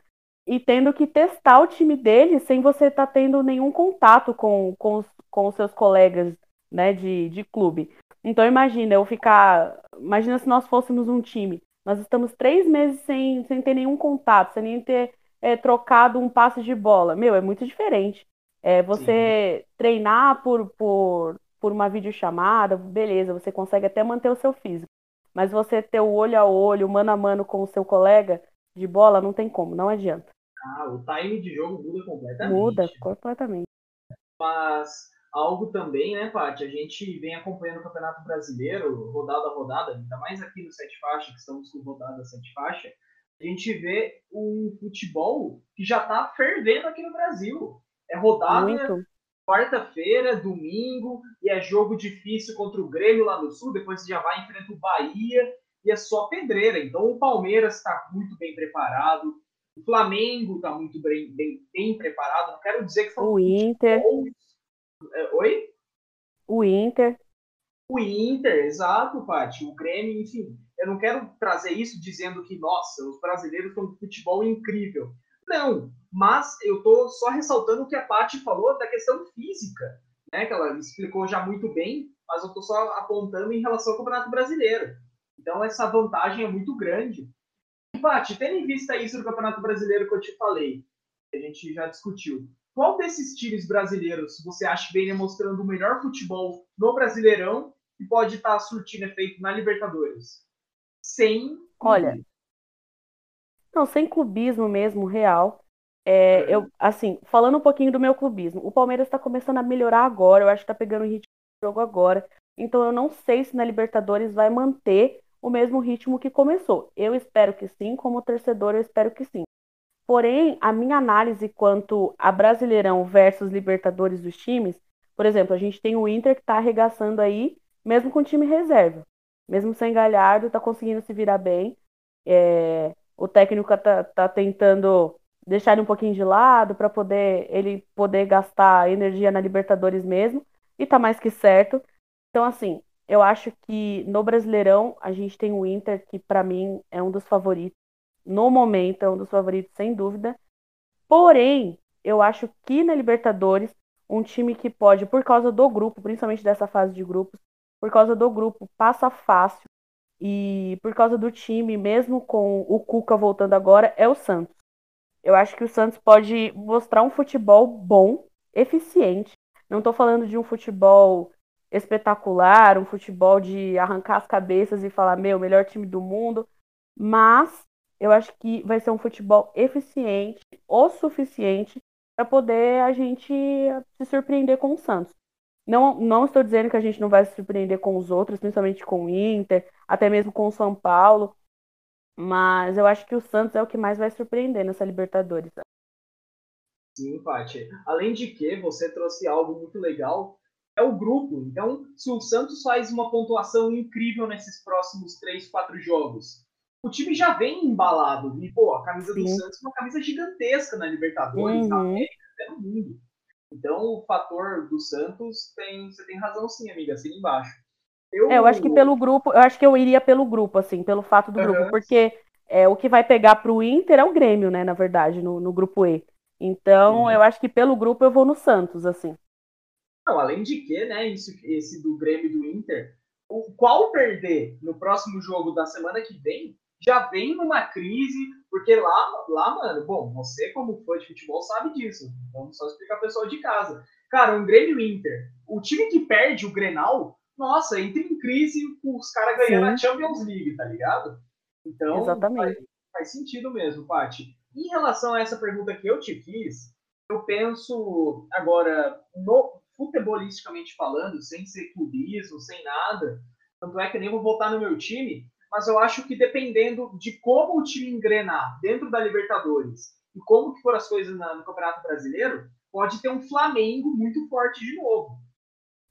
e tendo que testar o time dele sem você estar tá tendo nenhum contato com, com, com os seus colegas né, de, de clube. Então imagina, eu ficar. Imagina se nós fôssemos um time. Nós estamos três meses sem, sem ter nenhum contato, sem nem ter é, trocado um passe de bola. Meu, é muito diferente. É, você Sim. treinar por, por, por uma videochamada, beleza, você consegue até manter o seu físico. Mas você ter o olho a olho, mano a mano com o seu colega de bola, não tem como, não adianta. Ah, o time de jogo muda completamente. Muda completamente. Mas algo também, né, Paty? A gente vem acompanhando o Campeonato Brasileiro, rodada a rodada, ainda mais aqui no Sete Faixa, que estamos com rodada Sete Faixa, a gente vê um futebol que já está fervendo aqui no Brasil. É rodada quarta-feira, domingo, e é jogo difícil contra o Grêmio lá no Sul, depois já vai enfrentar o Bahia, e é só pedreira. Então o Palmeiras está muito bem preparado, o Flamengo está muito bem, bem, bem, preparado. Não quero dizer que foi o Inter. É, oi? O Inter. O Inter, exato, Paty. O Grêmio, enfim. Eu não quero trazer isso dizendo que, nossa, os brasileiros estão com futebol incrível. Não, mas eu estou só ressaltando o que a Paty falou da questão física, né? Que ela explicou já muito bem, mas eu estou só apontando em relação ao Campeonato Brasileiro. Então essa vantagem é muito grande. E, Paty, tendo em vista isso do Campeonato Brasileiro que eu te falei, que a gente já discutiu, qual desses times brasileiros você acha que vem demonstrando o melhor futebol no Brasileirão e pode estar tá surtindo efeito na Libertadores? Sem. Olha, não, sem clubismo mesmo, real. É, eu, assim, falando um pouquinho do meu clubismo, o Palmeiras está começando a melhorar agora, eu acho que está pegando o ritmo do jogo agora. Então eu não sei se na Libertadores vai manter o mesmo ritmo que começou. Eu espero que sim, como torcedor, eu espero que sim. Porém, a minha análise quanto a Brasileirão versus Libertadores dos times, por exemplo, a gente tem o Inter que está arregaçando aí, mesmo com time reserva. Mesmo sem Galhardo, está conseguindo se virar bem. É, o técnico tá, tá tentando deixar ele um pouquinho de lado para poder ele poder gastar energia na Libertadores mesmo e tá mais que certo. Então assim, eu acho que no Brasileirão a gente tem o Inter que para mim é um dos favoritos. No momento é um dos favoritos sem dúvida. Porém, eu acho que na Libertadores um time que pode, por causa do grupo, principalmente dessa fase de grupos, por causa do grupo, passa fácil e por causa do time, mesmo com o Cuca voltando agora, é o Santos. Eu acho que o Santos pode mostrar um futebol bom, eficiente. Não estou falando de um futebol espetacular, um futebol de arrancar as cabeças e falar, meu, melhor time do mundo. Mas eu acho que vai ser um futebol eficiente o suficiente para poder a gente se surpreender com o Santos. Não, não estou dizendo que a gente não vai se surpreender com os outros, principalmente com o Inter, até mesmo com o São Paulo, mas eu acho que o Santos é o que mais vai surpreender nessa Libertadores. Sim, Paty. Além de que você trouxe algo muito legal, é o grupo. Então, se o Santos faz uma pontuação incrível nesses próximos três, quatro jogos, o time já vem embalado. E, pô, a camisa Sim. do Santos é uma camisa gigantesca na Libertadores, uhum. na América, até no mundo. Então, o fator do Santos tem, você tem razão sim, amiga, assim embaixo. Eu... É, eu acho que pelo grupo, eu acho que eu iria pelo grupo, assim, pelo fato do uhum. grupo, porque é, o que vai pegar pro Inter é o Grêmio, né, na verdade, no, no grupo E. Então, uhum. eu acho que pelo grupo eu vou no Santos, assim. Não, além de que, né, isso, esse do Grêmio e do Inter, o qual perder no próximo jogo da semana que vem já vem numa crise, porque lá, lá, mano, bom, você como fã de futebol sabe disso. Vamos só explicar o pessoal de casa. Cara, um Grêmio Inter, o time que perde o Grenal, nossa, entra em crise com os caras ganhando Sim. a Champions League, tá ligado? Então, Exatamente. Faz, faz sentido mesmo, Paty. Em relação a essa pergunta que eu te fiz, eu penso agora, no, futebolisticamente falando, sem ser clubismo, sem nada, tanto é que nem vou voltar no meu time, mas eu acho que dependendo de como o time engrenar dentro da Libertadores e como que foram as coisas no Campeonato Brasileiro, pode ter um Flamengo muito forte de novo.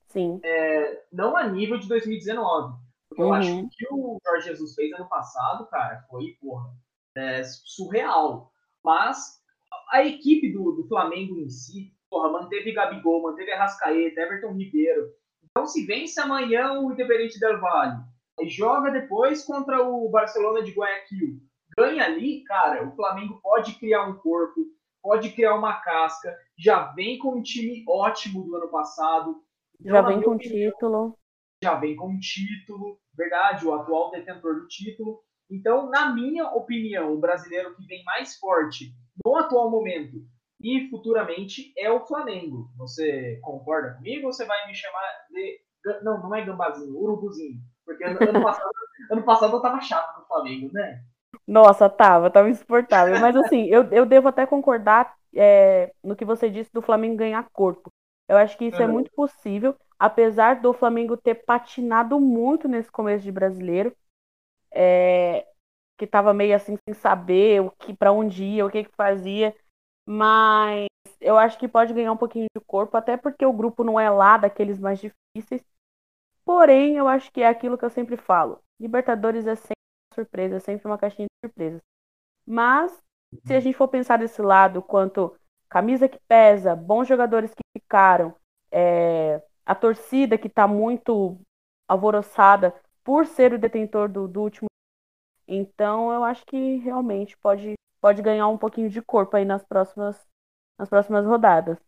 Sim. É, não a nível de 2019. Porque uhum. eu acho que o que o Jorge Jesus fez ano passado, cara, foi, porra, é, surreal. Mas a equipe do, do Flamengo em si, porra, manteve Gabigol, manteve Arrascaeta, Everton Ribeiro. Então, se vence amanhã o Independente Del Valle joga depois contra o Barcelona de Guayaquil, ganha ali, cara, o Flamengo pode criar um corpo, pode criar uma casca, já vem com um time ótimo do ano passado. Então, já vem com opinião, título. Já vem com título, verdade, o atual detentor do título. Então, na minha opinião, o brasileiro que vem mais forte no atual momento e futuramente é o Flamengo. Você concorda comigo ou você vai me chamar de. Não, não é gambazinho, urubuzinho. Porque ano, passado, ano passado eu tava chato no Flamengo, né? Nossa, tava, tava insuportável. Mas assim, eu, eu devo até concordar é, no que você disse do Flamengo ganhar corpo. Eu acho que isso uhum. é muito possível, apesar do Flamengo ter patinado muito nesse começo de brasileiro. É, que tava meio assim sem saber o que para onde ia, o que, que fazia. Mas eu acho que pode ganhar um pouquinho de corpo, até porque o grupo não é lá daqueles mais difíceis. Porém, eu acho que é aquilo que eu sempre falo. Libertadores é sempre uma surpresa, é sempre uma caixinha de surpresas. Mas, se a gente for pensar desse lado, quanto camisa que pesa, bons jogadores que ficaram, é, a torcida que está muito alvoroçada por ser o detentor do, do, último. Então, eu acho que realmente pode, pode ganhar um pouquinho de corpo aí nas próximas, nas próximas rodadas.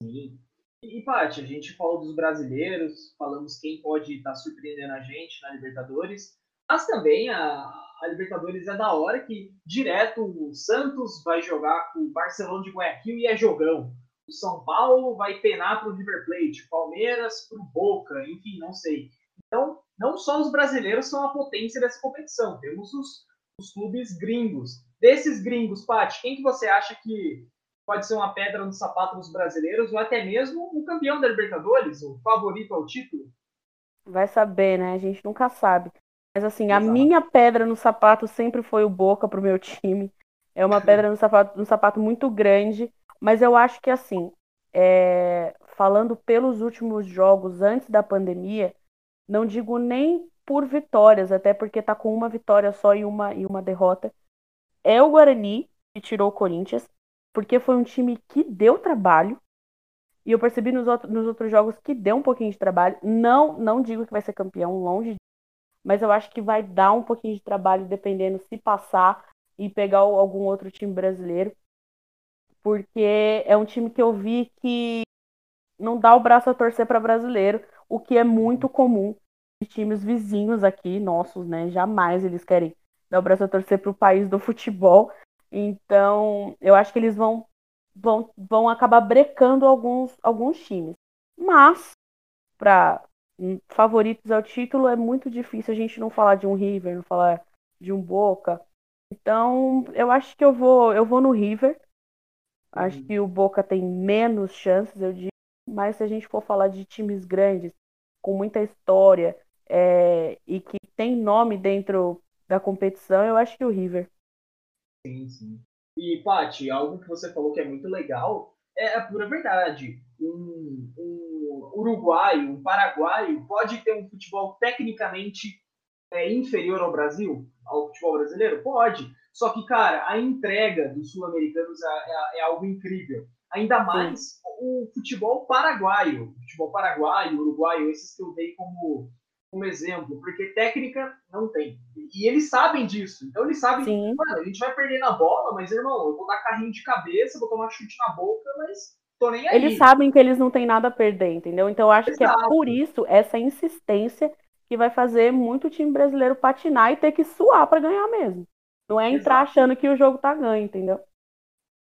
Sim. E, Paty, a gente falou dos brasileiros, falamos quem pode estar tá surpreendendo a gente na Libertadores, mas também a, a, Libertadores é da hora que direto o Santos vai jogar com o Barcelona de Guayaquil e é jogão. O São Paulo vai penar para o River Plate, Palmeiras para o Boca, enfim, não sei. Então, não só os brasileiros são a potência dessa competição, temos os, os clubes gringos. Desses gringos, Paty, quem que você acha que pode ser uma pedra no sapato dos brasileiros ou até mesmo o campeão da Libertadores, o favorito ao título. Vai saber, né? A gente nunca sabe. Mas assim, Exato. a minha pedra no sapato sempre foi o Boca pro meu time. É uma pedra no sapato, no sapato muito grande, mas eu acho que assim, é... falando pelos últimos jogos antes da pandemia, não digo nem por vitórias, até porque tá com uma vitória só e uma, e uma derrota. É o Guarani, que tirou o Corinthians, porque foi um time que deu trabalho. E eu percebi nos, outros, nos outros jogos que deu um pouquinho de trabalho. Não, não digo que vai ser campeão, longe mas eu acho que vai dar um pouquinho de trabalho dependendo se passar e pegar algum outro time brasileiro. Porque é um time que eu vi que não dá o braço a torcer para brasileiro, o que é muito comum de times vizinhos aqui, nossos, né? Jamais eles querem dar o braço a torcer para o país do futebol. Então, eu acho que eles vão, vão, vão acabar brecando alguns, alguns times. Mas, para favoritos ao título, é muito difícil a gente não falar de um River, não falar de um Boca. Então, eu acho que eu vou, eu vou no River. Acho uhum. que o Boca tem menos chances, eu digo. Mas se a gente for falar de times grandes, com muita história é, e que tem nome dentro da competição, eu acho que o River. Sim, sim. E, Paty, algo que você falou que é muito legal é a pura verdade. Um, um uruguaio, um paraguaio pode ter um futebol tecnicamente é, inferior ao Brasil, ao futebol brasileiro? Pode. Só que, cara, a entrega dos sul-americanos é, é, é, algo incrível. Ainda mais Sim. o futebol paraguaio. O futebol paraguaio, uruguaio, esses que eu dei como, como exemplo. Porque técnica não tem. E eles sabem disso. Então eles sabem Sim. que, mano, a gente vai perder na bola, mas, irmão, eu vou dar carrinho de cabeça, vou tomar chute na boca, mas tô nem aí. Eles sabem que eles não têm nada a perder, entendeu? Então eu acho Exato. que é por isso essa insistência que vai fazer muito time brasileiro patinar e ter que suar para ganhar mesmo. Não é entrar Exato. achando que o jogo tá ganho, entendeu?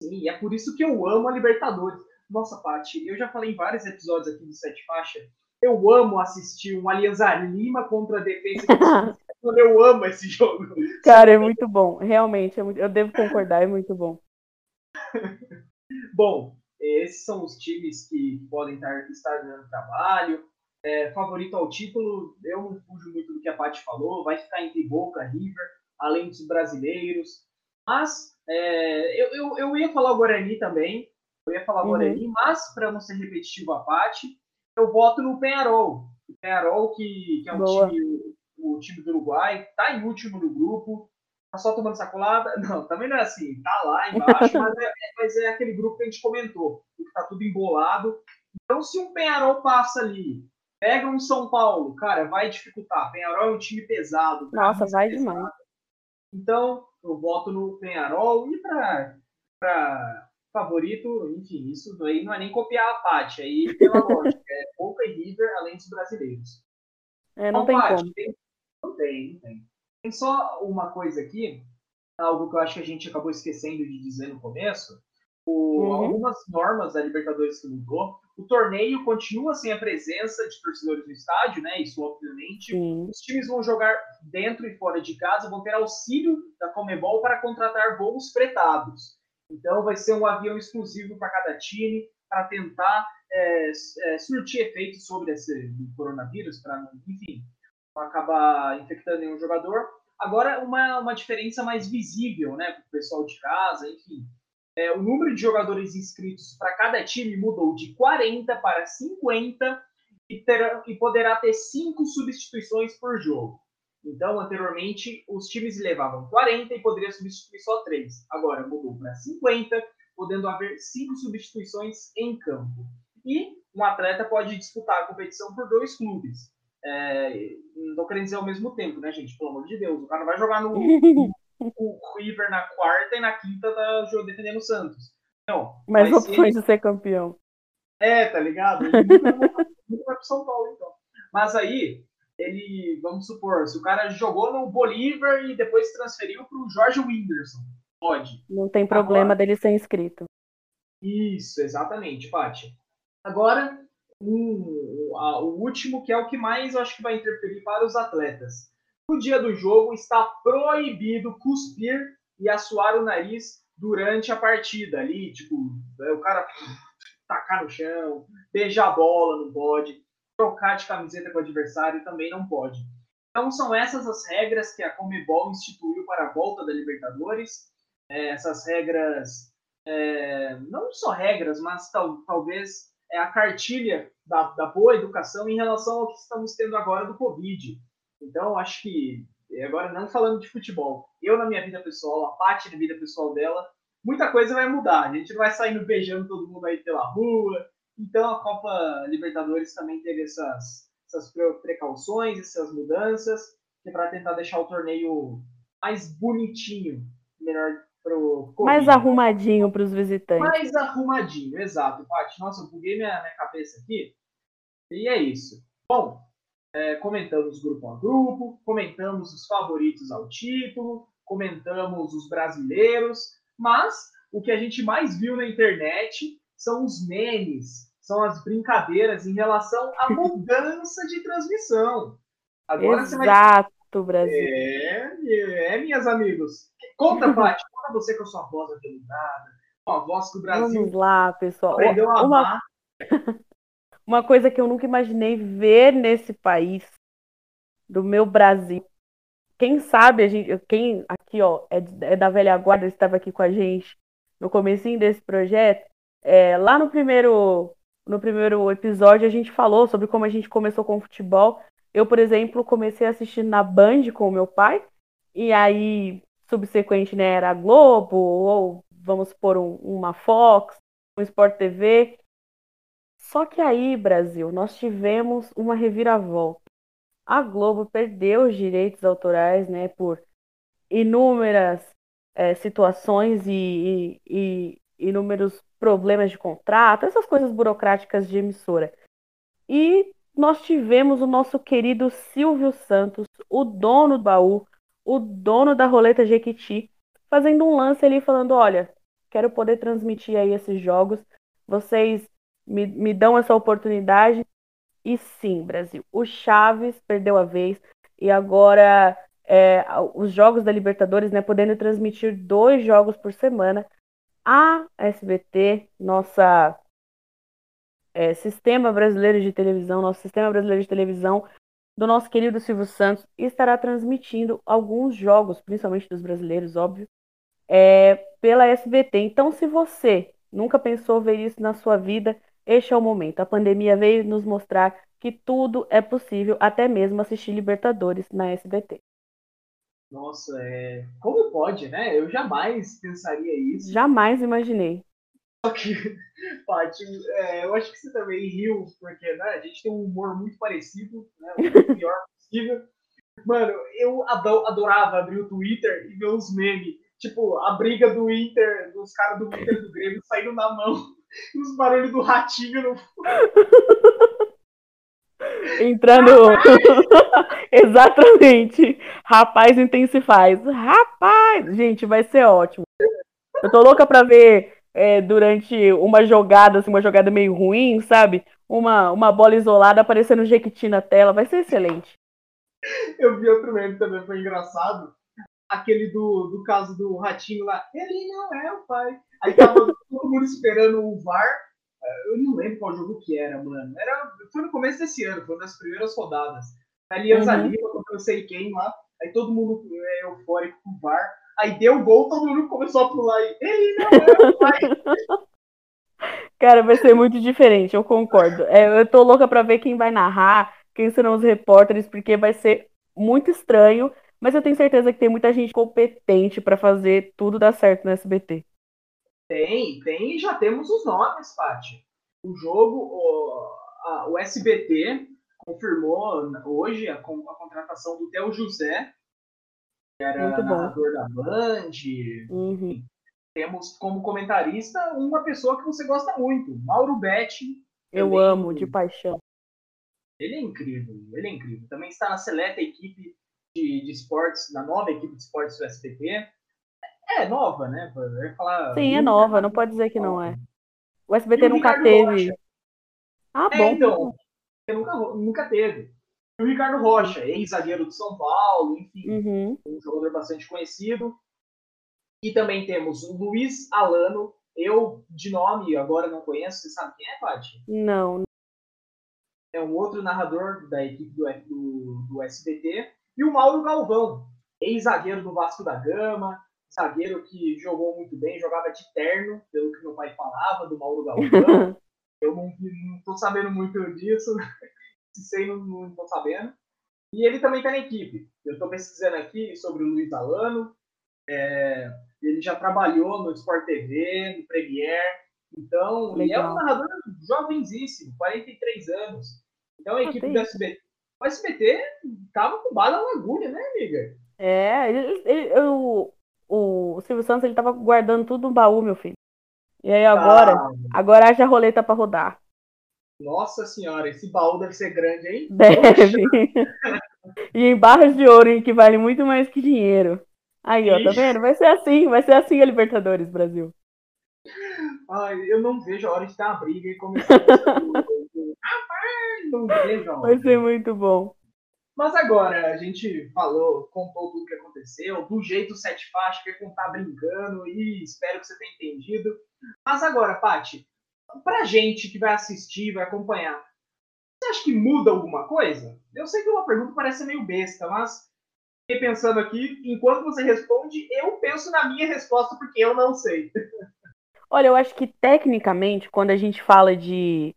Sim, é por isso que eu amo a Libertadores. Nossa, Paty, eu já falei em vários episódios aqui do Sete Faixa. Eu amo assistir um Alianza Lima contra a defesa. eu amo esse jogo. Cara, é muito bom. Realmente, é muito... eu devo concordar, é muito bom. bom, esses são os times que podem estar, estar dando trabalho. É, favorito ao título, eu não fujo muito do que a Paty falou, vai ficar entre Boca, River, além dos brasileiros. Mas é, eu, eu, eu, ia falar o Guarani também, eu ia falar o uhum. Guarani, mas para não ser repetitivo a Paty, eu voto no Penharol. O Penharol, que, que é um time, o, time do Uruguai, está em último no grupo, tá só tomando sacolada. Não, também não é assim, tá lá embaixo, mas, é, mas é aquele grupo que a gente comentou, que tá tudo embolado. Então, se um Penharol passa ali Pega um São Paulo, cara, vai dificultar. Penharol é um time pesado. Nossa, vai pesado. demais. Então, eu voto no Penharol e para favorito, enfim, isso aí não é nem copiar a Paty, aí pela lógica, é Boca e River, além dos brasileiros. É, não então, tem como. Tem, não tem, não tem. Tem só uma coisa aqui, algo que eu acho que a gente acabou esquecendo de dizer no começo, o, uhum. algumas normas da Libertadores que mudou. O torneio continua sem a presença de torcedores no estádio, né? Isso, obviamente. Os times vão jogar dentro e fora de casa, vão ter auxílio da Comebol para contratar voos fretados. Então, vai ser um avião exclusivo para cada time, para tentar é, é, surtir efeitos sobre esse coronavírus, para, enfim, acabar infectando nenhum jogador. Agora, uma, uma diferença mais visível, né, para o pessoal de casa, enfim é, o número de jogadores inscritos para cada time mudou de 40 para 50 e, terá, e poderá ter cinco substituições por jogo. Então, anteriormente, os times levavam 40 e poderia substituir só 3. Agora mudou para 50, podendo haver cinco substituições em campo. E um atleta pode disputar a competição por dois clubes. É, não estou querendo dizer ao mesmo tempo, né, gente? Pelo amor de Deus. O cara vai jogar no, o River na quarta e na quinta tá defendendo o Santos. Não, Mas opções ser... de ser campeão. É, tá ligado? Ele vai pro São Paulo, então. Mas aí, ele, vamos supor, se o cara jogou no Bolívar e depois transferiu pro Jorge Whindersson, pode. Não tem problema Agora, dele ser inscrito. Isso, exatamente, Paty. Agora, um, a, o último, que é o que mais eu acho que vai interferir para os atletas no dia do jogo está proibido cuspir e assoar o nariz durante a partida ali, tipo, é, o cara tacar no chão, beijar a bola não pode, trocar de camiseta com o adversário também não pode. Então são essas as regras que a Comebol instituiu para a volta da Libertadores. É, essas regras, é, não só regras, mas tal, talvez a cartilha da, da boa educação em relação ao que estamos tendo agora do Covid. Então, acho que, agora não falando de futebol, eu na minha vida pessoal, a Paty na vida pessoal dela, muita coisa vai mudar. A gente não vai saindo beijando todo mundo aí pela rua. Então a Copa Libertadores também teve essas, essas precauções, essas mudanças, é para tentar deixar o torneio mais bonitinho, melhor pro Mais arrumadinho para os visitantes. Mais arrumadinho, exato. Paty, nossa, eu buguei minha, minha cabeça aqui. E é isso. Bom, é, comentamos grupo a grupo, comentamos os favoritos ao título, comentamos os brasileiros, mas o que a gente mais viu na internet são os memes, são as brincadeiras em relação à mudança de transmissão. Agora Exato, vai... Brasil. É, é, minhas amigos. Conta, Paty, conta você com a sua voz aveludada, com a voz que o Brasil Vamos lá, pessoal. aprendeu a uma... amar. uma coisa que eu nunca imaginei ver nesse país, do meu Brasil. Quem sabe, a gente, quem aqui ó, é, é da velha guarda, estava aqui com a gente no comecinho desse projeto, é, lá no primeiro, no primeiro episódio a gente falou sobre como a gente começou com o futebol. Eu, por exemplo, comecei assistindo na Band com o meu pai, e aí, subsequente, né, era a Globo, ou vamos supor, um, uma Fox, um Sport TV, só que aí, Brasil, nós tivemos uma reviravolta. A Globo perdeu os direitos autorais, né, por inúmeras é, situações e, e, e inúmeros problemas de contrato, essas coisas burocráticas de emissora. E nós tivemos o nosso querido Silvio Santos, o dono do baú, o dono da roleta Jequiti, fazendo um lance ali falando: olha, quero poder transmitir aí esses jogos. Vocês me, me dão essa oportunidade. E sim, Brasil, o Chaves perdeu a vez e agora é, os jogos da Libertadores, né, podendo transmitir dois jogos por semana. A SBT, nossa é, sistema brasileiro de televisão, nosso sistema brasileiro de televisão, do nosso querido Silvio Santos, estará transmitindo alguns jogos, principalmente dos brasileiros, óbvio, é, pela SBT. Então, se você nunca pensou ver isso na sua vida, este é o momento. A pandemia veio nos mostrar que tudo é possível, até mesmo assistir Libertadores na SBT. Nossa, é... como pode, né? Eu jamais pensaria isso. Jamais imaginei. Só que, Paty, é, eu acho que você também riu, porque né, a gente tem um humor muito parecido, né, o pior possível. Mano, eu adorava abrir o Twitter e ver os memes. Tipo, a briga do Inter, dos caras do Inter do Grêmio saindo na mão os barulhos do ratinho no Entrando. Exatamente. Rapaz intensifies. Rapaz! Gente, vai ser ótimo. Eu tô louca pra ver é, durante uma jogada, assim, uma jogada meio ruim, sabe? Uma, uma bola isolada aparecendo Jequiti na tela. Vai ser excelente. Eu vi outro meme também, foi engraçado. Aquele do, do caso do ratinho lá. Ele não é o pai. Aí tava todo mundo esperando o VAR. Eu não lembro qual jogo que era, mano. Era, foi no começo desse ano, foi das primeiras rodadas. Aliança uhum. Lima contra não sei quem lá. Aí todo mundo é eufórico com o VAR. Aí deu gol, todo mundo começou a pular e não. Cara, vai ser muito diferente, eu concordo. É, eu tô louca pra ver quem vai narrar, quem serão os repórteres, porque vai ser muito estranho, mas eu tenho certeza que tem muita gente competente para fazer tudo dar certo no SBT. Tem, tem e já temos os nomes, Paty. O jogo, o, a, o SBT confirmou hoje a, a contratação do Theo José, era narrador da Band. Uhum. Temos como comentarista uma pessoa que você gosta muito, Mauro Betti. Eu amo, de paixão. Ele é incrível, ele é incrível. Também está na seleta equipe de, de esportes, na nova equipe de esportes do SBT. É nova, né? Eu falar, Sim, é nova, não pode dizer que não é. O SBT nunca teve. Rocha. Ah, é, bom. Então, nunca, nunca teve. E o Ricardo Rocha, ex-zagueiro do São Paulo, enfim, uhum. um jogador bastante conhecido. E também temos o Luiz Alano, eu de nome agora não conheço, você sabe quem é, Paty? Não. É um outro narrador da equipe do, do, do SBT. E o Mauro Galvão, ex-zagueiro do Vasco da Gama, zagueiro que jogou muito bem, jogava de terno, pelo que meu pai falava, do Mauro Galvão. Eu não, não tô sabendo muito disso, se sei, não, não tô sabendo. E ele também tá na equipe. Eu tô pesquisando aqui sobre o Luiz Alano. É, ele já trabalhou no Sport TV, no Premier, então, Legal. ele é um narrador jovenzíssimo, 43 anos. Então a ah, equipe do SBT. O SBT tava com bala na agulha, né, amiga? É, ele, ele, o, o Silvio Santos ele tava guardando tudo no baú, meu filho. E aí agora, ah, agora haja roleta para rodar. Nossa senhora, esse baú deve ser grande, hein? Deve. e em barras de ouro, hein, que vale muito mais que dinheiro. Aí, ó, tá vendo? Vai ser assim, vai ser assim a Libertadores, Brasil. Ai, eu não vejo a hora de ter uma briga e começar a não vejo a hora. Vai ser muito bom. Mas agora, a gente falou, contou tudo o que aconteceu, do jeito sete faixas, quer contar brincando, e espero que você tenha entendido. Mas agora, Paty, pra gente que vai assistir, vai acompanhar, você acha que muda alguma coisa? Eu sei que uma pergunta parece meio besta, mas fiquei pensando aqui, enquanto você responde, eu penso na minha resposta, porque eu não sei. Olha, eu acho que tecnicamente, quando a gente fala de.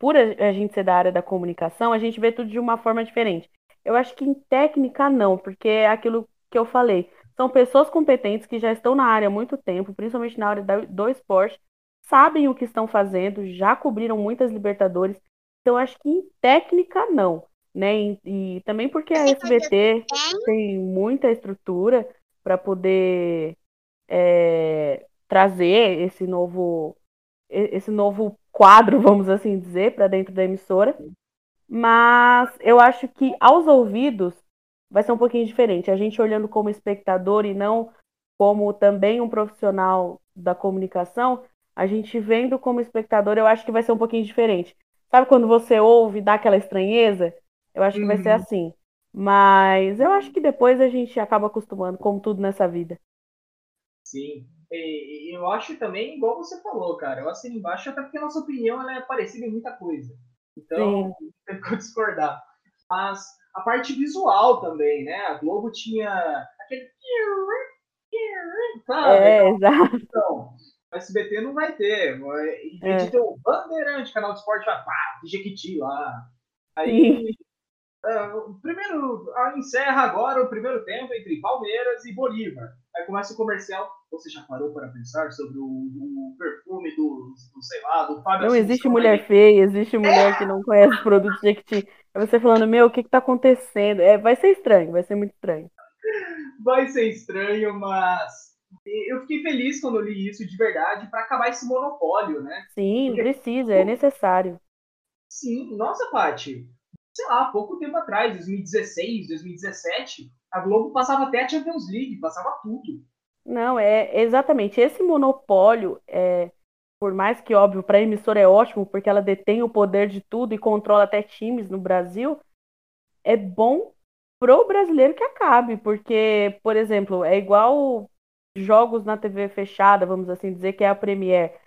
Por a gente ser da área da comunicação, a gente vê tudo de uma forma diferente. Eu acho que em técnica não, porque é aquilo que eu falei. São pessoas competentes que já estão na área há muito tempo, principalmente na área do esporte, sabem o que estão fazendo, já cobriram muitas Libertadores. Então, acho que em técnica não. Né? E, e também porque a SBT tem muita estrutura para poder é, trazer esse novo esse novo quadro, vamos assim dizer, para dentro da emissora. Mas eu acho que aos ouvidos vai ser um pouquinho diferente. A gente olhando como espectador e não como também um profissional da comunicação, a gente vendo como espectador, eu acho que vai ser um pouquinho diferente. Sabe quando você ouve, dá aquela estranheza? Eu acho que uhum. vai ser uhum. assim. Mas eu acho que depois a gente acaba acostumando, como tudo nessa vida. Sim, e, eu acho também, igual você falou, cara, eu assino embaixo até porque a nossa opinião é parecida em muita coisa. Então, tem que discordar. Mas a parte visual também, né? A Globo tinha aquele. Sabe? É, exato. Então, o SBT não vai ter. Vez é. de ter o Bandeirante, canal de esporte, vai pá, Jequiti lá. Aí. Uh, primeiro, encerra agora o primeiro tempo entre Palmeiras e Bolívar. Aí começa o comercial. Você já parou para pensar sobre o, o perfume do, do, sei lá, do Fábio Não existe mulher feia, existe mulher é. que não conhece produtos de Jequiti. É você falando, meu, o que está acontecendo? É, vai ser estranho, vai ser muito estranho. Vai ser estranho, mas eu fiquei feliz quando eu li isso de verdade para acabar esse monopólio, né? Sim, Porque... precisa, é necessário. Sim, nossa, Paty, sei lá, pouco tempo atrás, 2016, 2017, a Globo passava até a Champions League, passava tudo. Não, é exatamente. Esse monopólio, é, por mais que óbvio, para a emissora é ótimo, porque ela detém o poder de tudo e controla até times no Brasil, é bom pro brasileiro que acabe, porque, por exemplo, é igual jogos na TV fechada, vamos assim dizer, que é a Premier,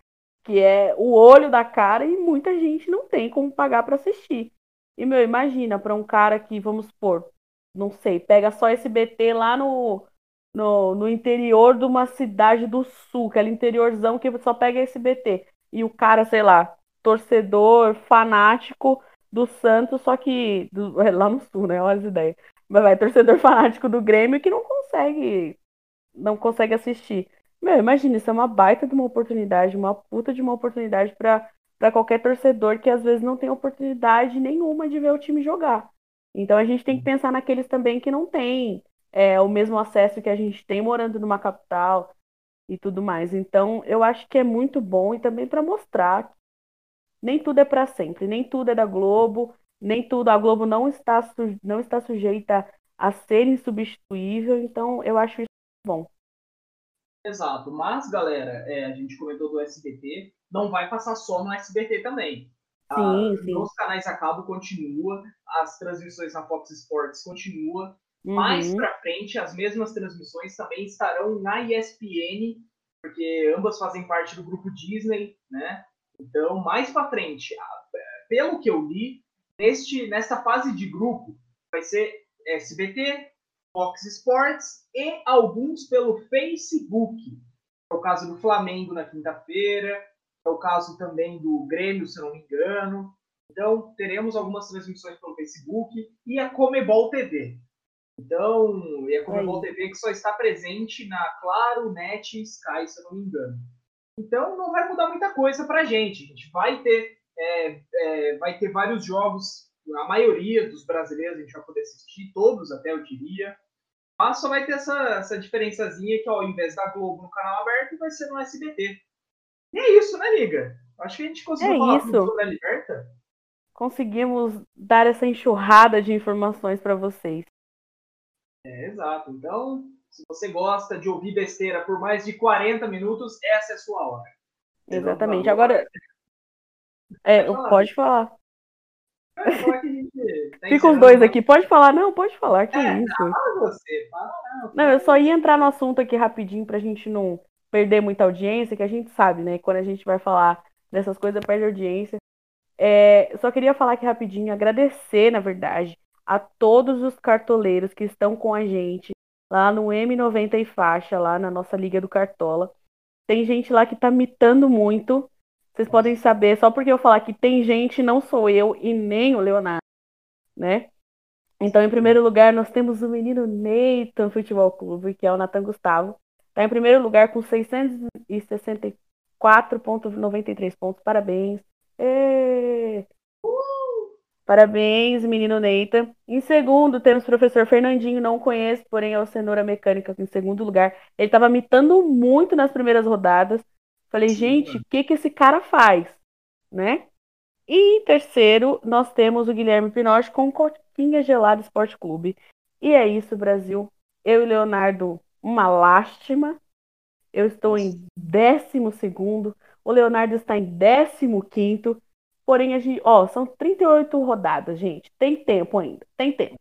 que é o olho da cara e muita gente não tem como pagar para assistir. E, meu, imagina para um cara que, vamos supor, não sei, pega só esse BT lá no, no, no interior de uma cidade do sul, aquele interiorzão que só pega esse BT. E o cara, sei lá, torcedor, fanático do Santos, só que do, lá no sul, né? Olha as ideias. Mas vai, torcedor fanático do Grêmio que não consegue não consegue assistir. Meu, imagina, isso é uma baita de uma oportunidade, uma puta de uma oportunidade para para qualquer torcedor que às vezes não tem oportunidade nenhuma de ver o time jogar. Então a gente tem que pensar naqueles também que não têm é, o mesmo acesso que a gente tem morando numa capital e tudo mais. Então eu acho que é muito bom e também para mostrar que nem tudo é para sempre, nem tudo é da Globo, nem tudo a Globo não está não está sujeita a ser insubstituível. Então eu acho isso bom. Exato, mas galera, é, a gente comentou do SBT, não vai passar só no SBT também. Sim, ah, sim. Nos canais a cabo continua, as transmissões na Fox Sports continua. Uhum. Mais para frente, as mesmas transmissões também estarão na ESPN, porque ambas fazem parte do grupo Disney, né? Então, mais para frente, pelo que eu li, neste nessa fase de grupo vai ser SBT, Fox Sports e alguns pelo Facebook. É o caso do Flamengo na quinta-feira, é o caso também do Grêmio, se não me engano. Então, teremos algumas transmissões pelo Facebook e a Comebol TV. Então, e a Comebol TV que só está presente na Claro, Net e Sky, se eu não me engano. Então, não vai mudar muita coisa para a gente. A gente vai ter, é, é, vai ter vários jogos, a maioria dos brasileiros a gente vai poder assistir, todos até eu diria. Mas só vai ter essa, essa diferençazinha que ao invés da Globo no canal aberto, vai ser no SBT. E é isso, né, Liga? Acho que a gente conseguiu é falar isso. tudo sobre a Liberta. Conseguimos dar essa enxurrada de informações para vocês. É, exato. Então, se você gosta de ouvir besteira por mais de 40 minutos, essa é a sua hora. Exatamente. Agora. É, Pode falar. Pode falar. Falar que a gente tá Fica os dois aqui. Pode falar, não, pode falar. Que É, isso? Fala você, fala não. Não, eu só ia entrar no assunto aqui rapidinho pra gente não perder muita audiência, que a gente sabe, né? Quando a gente vai falar dessas coisas, perde audiência. É, só queria falar aqui rapidinho, agradecer, na verdade, a todos os cartoleiros que estão com a gente lá no M90 e faixa, lá na nossa Liga do Cartola. Tem gente lá que tá mitando muito. Vocês podem saber, só porque eu falar que tem gente, não sou eu e nem o Leonardo, né? Então, em primeiro lugar, nós temos o menino Nathan Futebol Clube, que é o Nathan Gustavo. Está em primeiro lugar com 664,93 pontos. Parabéns. Ê! Parabéns, menino Nathan. Em segundo, temos o professor Fernandinho, não conheço, porém é o Cenoura Mecânica em segundo lugar. Ele estava mitando muito nas primeiras rodadas. Falei, Sim, gente, o que, que esse cara faz? Né? E em terceiro, nós temos o Guilherme Pinoche com Coquinha Gelada Esporte Clube. E é isso, Brasil. Eu e Leonardo, uma lástima. Eu estou em décimo segundo. O Leonardo está em décimo quinto. Porém, a gente, ó, são 38 rodadas, gente. Tem tempo ainda. Tem tempo.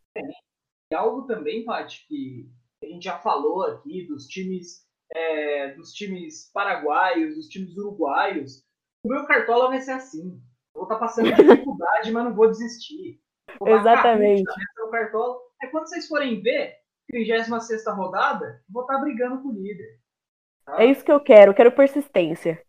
E algo também, Paty, que a gente já falou aqui dos times, é, dos times paraguaios, dos times uruguaios. O meu cartola vai ser assim. Eu vou estar passando dificuldade, mas não vou desistir. Vou Exatamente. 20 na no cartola. Aí quando vocês forem ver, 36 rodada, vou estar brigando com o líder. tá? É isso que eu quero. Eu quero persistência.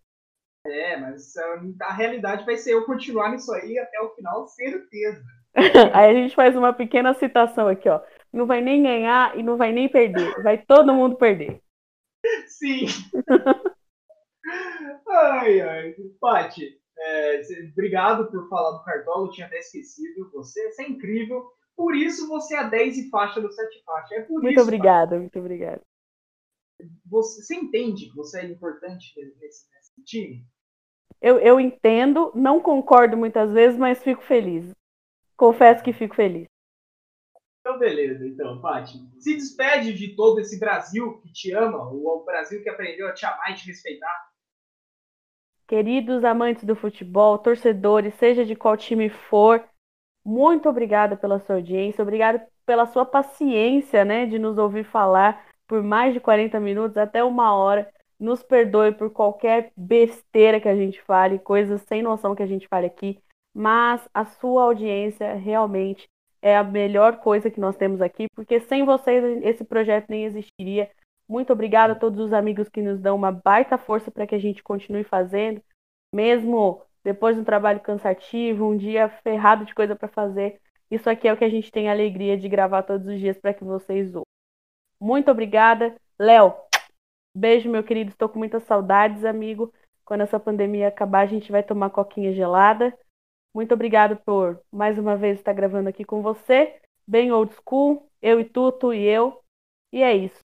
É, mas a realidade vai ser eu continuar nisso aí até o final, certeza. Aí a gente faz uma pequena citação aqui, ó. Não vai nem ganhar e não vai nem perder. Vai todo mundo perder. Sim. ai, ai. Paty, é, obrigado por falar do Cartola, eu tinha até esquecido. Você, você é incrível. Por isso você é a 10 e faixa do 7 faixa. É por Muito isso. obrigada, muito obrigada. Você, você entende que você é importante nesse, nesse time? Eu, eu entendo, não concordo muitas vezes, mas fico feliz. Confesso que fico feliz. Então, beleza, então, Paty. Se despede de todo esse Brasil que te ama, o Brasil que aprendeu a te amar e te respeitar. Queridos amantes do futebol, torcedores, seja de qual time for, muito obrigada pela sua audiência, obrigada pela sua paciência, né, de nos ouvir falar por mais de 40 minutos, até uma hora. Nos perdoe por qualquer besteira que a gente fale, coisas sem noção que a gente fale aqui, mas a sua audiência realmente é a melhor coisa que nós temos aqui, porque sem vocês esse projeto nem existiria. Muito obrigada a todos os amigos que nos dão uma baita força para que a gente continue fazendo, mesmo depois de um trabalho cansativo, um dia ferrado de coisa para fazer. Isso aqui é o que a gente tem a alegria de gravar todos os dias para que vocês ouçam. Muito obrigada. Léo, beijo, meu querido. Estou com muitas saudades, amigo. Quando essa pandemia acabar, a gente vai tomar coquinha gelada. Muito obrigado por mais uma vez estar gravando aqui com você. Bem old school, eu e tu, tu e eu. E é isso.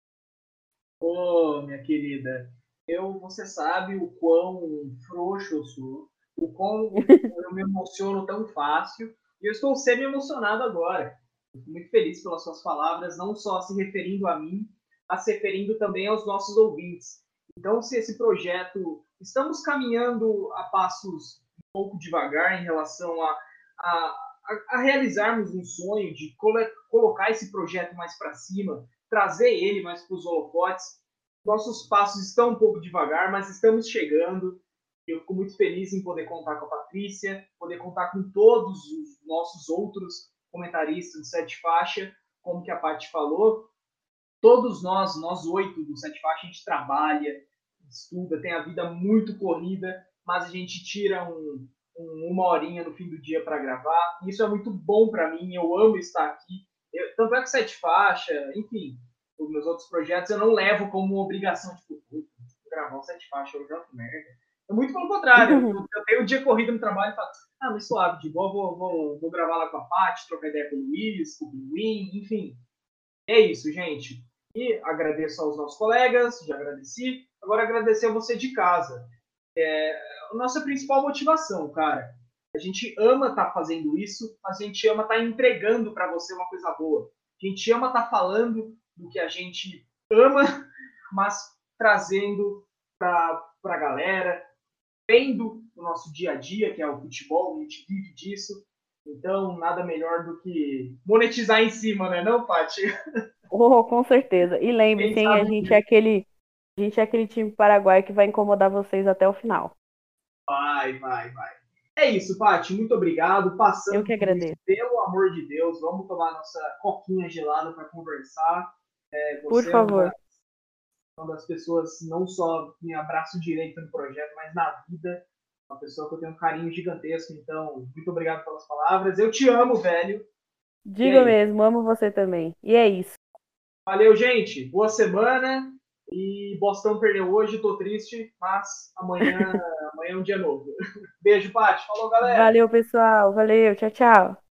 Ô, minha querida, eu, você sabe o quão frouxo eu sou, o quão eu me emociono tão fácil, e eu estou semi-emocionado agora. Fico muito feliz pelas suas palavras, não só se referindo a mim, mas se referindo também aos nossos ouvintes. Então, se esse projeto, estamos caminhando a passos pouco devagar em relação a, a, a, realizarmos um sonho de colo colocar esse projeto mais para cima, trazer ele mais para os holofotes. Nossos passos estão um pouco devagar, mas estamos chegando. Eu fico muito feliz em poder contar com a Patrícia, poder contar com todos os nossos outros comentaristas do Sete Faixa, como que a Paty falou. Todos nós, nós oito do Sete Faixa, a gente trabalha, estuda, tem a vida muito corrida, mas a gente tira um, um, uma horinha no fim do dia para gravar. Isso é muito bom para mim, eu amo estar aqui, Eu, tanto é que sete faixa, enfim, os meus outros projetos eu não levo como obrigação, tipo, gravar um sete faixa, eu já merda. É muito pelo contrário. eu, eu tenho um dia corrido no trabalho e falo, ah, mas suave, de boa, vou, vou, vou gravar lá com a Paty, trocar ideia com o Luiz, com o Pinguim, enfim. É isso, gente. E agradeço aos nossos colegas, já agradeci. Agora agradecer a você de casa. É a nossa principal motivação, cara. A gente ama estar tá fazendo isso, a gente ama estar tá entregando para você uma coisa boa. A gente ama estar tá falando do que a gente ama, mas trazendo para a galera, vendo o nosso dia a dia, que é o futebol, a gente vive disso. Então, nada melhor do que monetizar em cima, né, não, Paty? Oh, com certeza. E lembre-se, a gente é aquele a gente é aquele time paraguaio que vai incomodar vocês até o final. Vai, vai, vai. É isso, Paty. Muito obrigado. Passando Eu que agradeço. pelo amor de Deus, vamos tomar nossa coquinha gelada para conversar. É, Por favor. É uma das pessoas, não só me abraço direito no projeto, mas na vida. Uma pessoa que eu tenho um carinho gigantesco. Então, muito obrigado pelas palavras. Eu te amo, velho. Digo mesmo, amo você também. E é isso. Valeu, gente. Boa semana. E Bostão perdeu hoje, tô triste, mas amanhã, amanhã é um dia novo. Beijo, Paty. Falou, galera. Valeu, pessoal. Valeu. Tchau, tchau.